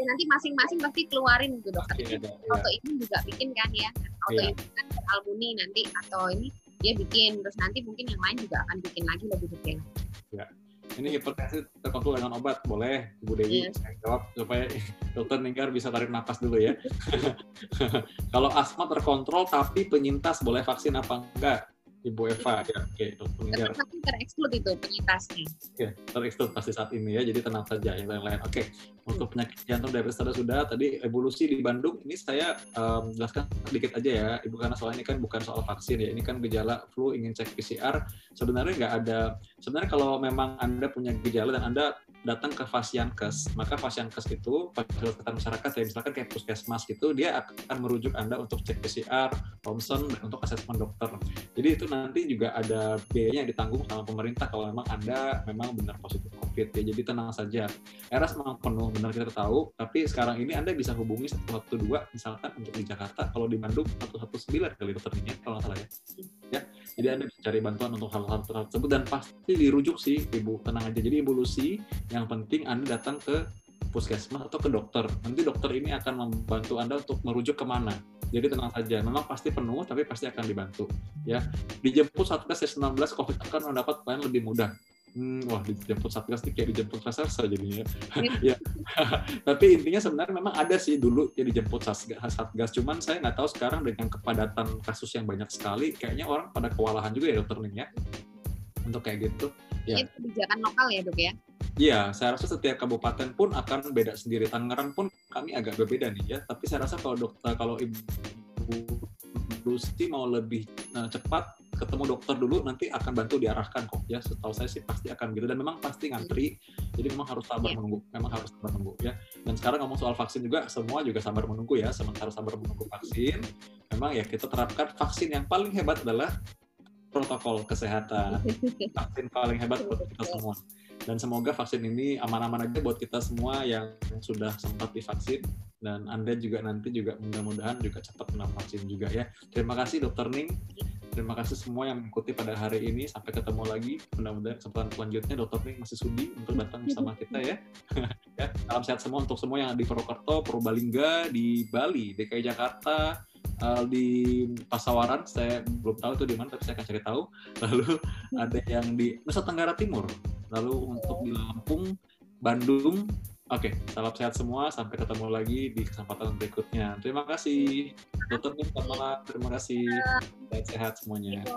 S2: nanti masing-masing pasti keluarin gitu dokter. Ada, auto ya. ini juga bikin kan ya. Auto ya. kan albuni nanti atau ini dia bikin. Terus nanti mungkin yang lain juga akan bikin lagi lebih detail.
S1: Ya ini hipertensi terkontrol dengan obat, boleh Ibu Dewi
S2: Yes.
S1: saya jawab supaya *laughs* dokter Ninggar bisa tarik napas dulu ya. *laughs* Kalau asma terkontrol tapi penyintas boleh vaksin apa enggak? Ibu Eva, ya oke dokter.
S2: Tetap tapi tereksklud itu penyintasnya.
S1: Oke, terekstur pasti saat ini ya, jadi tenang saja yang lain-lain. Oke, untuk penyakit jantung diabetes sudah sudah tadi evolusi di Bandung ini saya em, jelaskan sedikit aja ya, ibu karena soal ini kan bukan soal vaksin ya, ini kan gejala flu ingin cek PCR. Sebenarnya nggak ada, sebenarnya kalau memang anda punya gejala dan anda datang ke Fasiankes, maka Fasiankes itu fasilitas masyarakat ya misalkan kayak puskesmas gitu, dia akan merujuk anda untuk cek PCR, dan untuk asesmen dokter. Jadi itu nanti juga ada biayanya yang ditanggung sama pemerintah kalau memang Anda memang benar positif COVID ya. Jadi tenang saja. RS memang penuh, benar kita tahu. Tapi sekarang ini Anda bisa hubungi 112 misalkan untuk di Jakarta. Kalau di Bandung 119 kali dokternya kalau nggak salah ya. ya. Jadi Anda bisa cari bantuan untuk hal-hal tersebut dan pasti dirujuk sih Ibu. Tenang aja. Jadi Lucy, yang penting Anda datang ke puskesmas atau ke dokter. Nanti dokter ini akan membantu Anda untuk merujuk ke mana. Jadi tenang saja, memang pasti penuh, tapi pasti akan dibantu. Ya, dijemput Satgas S19 COVID akan mendapat pelayanan lebih mudah. Hmm, wah, dijemput Satgas ini kayak dijemput reserse jadinya. *laughs* ya. *laughs* tapi intinya sebenarnya memang ada sih dulu yang dijemput Satgas, Satgas. Cuman saya nggak tahu sekarang dengan kepadatan kasus yang banyak sekali, kayaknya orang pada kewalahan juga ya dokter Ning ya. Untuk kayak gitu. Ya.
S2: Ini kebijakan lokal ya dok ya.
S1: Iya, saya rasa setiap kabupaten pun akan beda sendiri. Tangerang pun kami agak berbeda nih ya. Tapi saya rasa kalau dokter, kalau ibu Lucy mau lebih eh, cepat ketemu dokter dulu, nanti akan bantu diarahkan kok. Ya, setahu saya sih pasti akan gitu. Dan memang pasti ngantri. Jadi memang harus sabar
S2: Iya.
S1: menunggu. Memang harus sabar menunggu ya. Dan sekarang ngomong soal vaksin juga, semua juga sabar menunggu ya. Sementara sabar menunggu vaksin, memang ya kita terapkan vaksin yang paling hebat adalah protokol kesehatan *laughs* vaksin paling hebat buat kita semua. Dan semoga vaksin ini aman-aman aja buat kita semua yang sudah sempat divaksin dan Anda juga nanti juga mudah-mudahan juga cepat kena vaksin juga ya. Terima kasih Dokter Ning. Terima kasih semua yang mengikuti pada hari ini. Sampai ketemu lagi. Mudah-mudahan kesempatan selanjutnya Dokter Ning masih sudi untuk datang bersama kita ya. *laughs* ya. Salam sehat semua untuk semua yang di Purwokerto, Purbalingga, di Bali, DKI Jakarta, eh, di Pasawaran. Saya belum tahu itu di mana, tapi saya akan cari tahu. *laughs* Lalu ada yang di Nusa Tenggara Timur, lalu untuk di Lampung, Bandung. Oke, salam sehat semua. Sampai ketemu lagi di kesempatan berikutnya. Terima kasih, Dokter selamat malam. Terima kasih. Sehat-sehat semuanya.
S2: Gitu.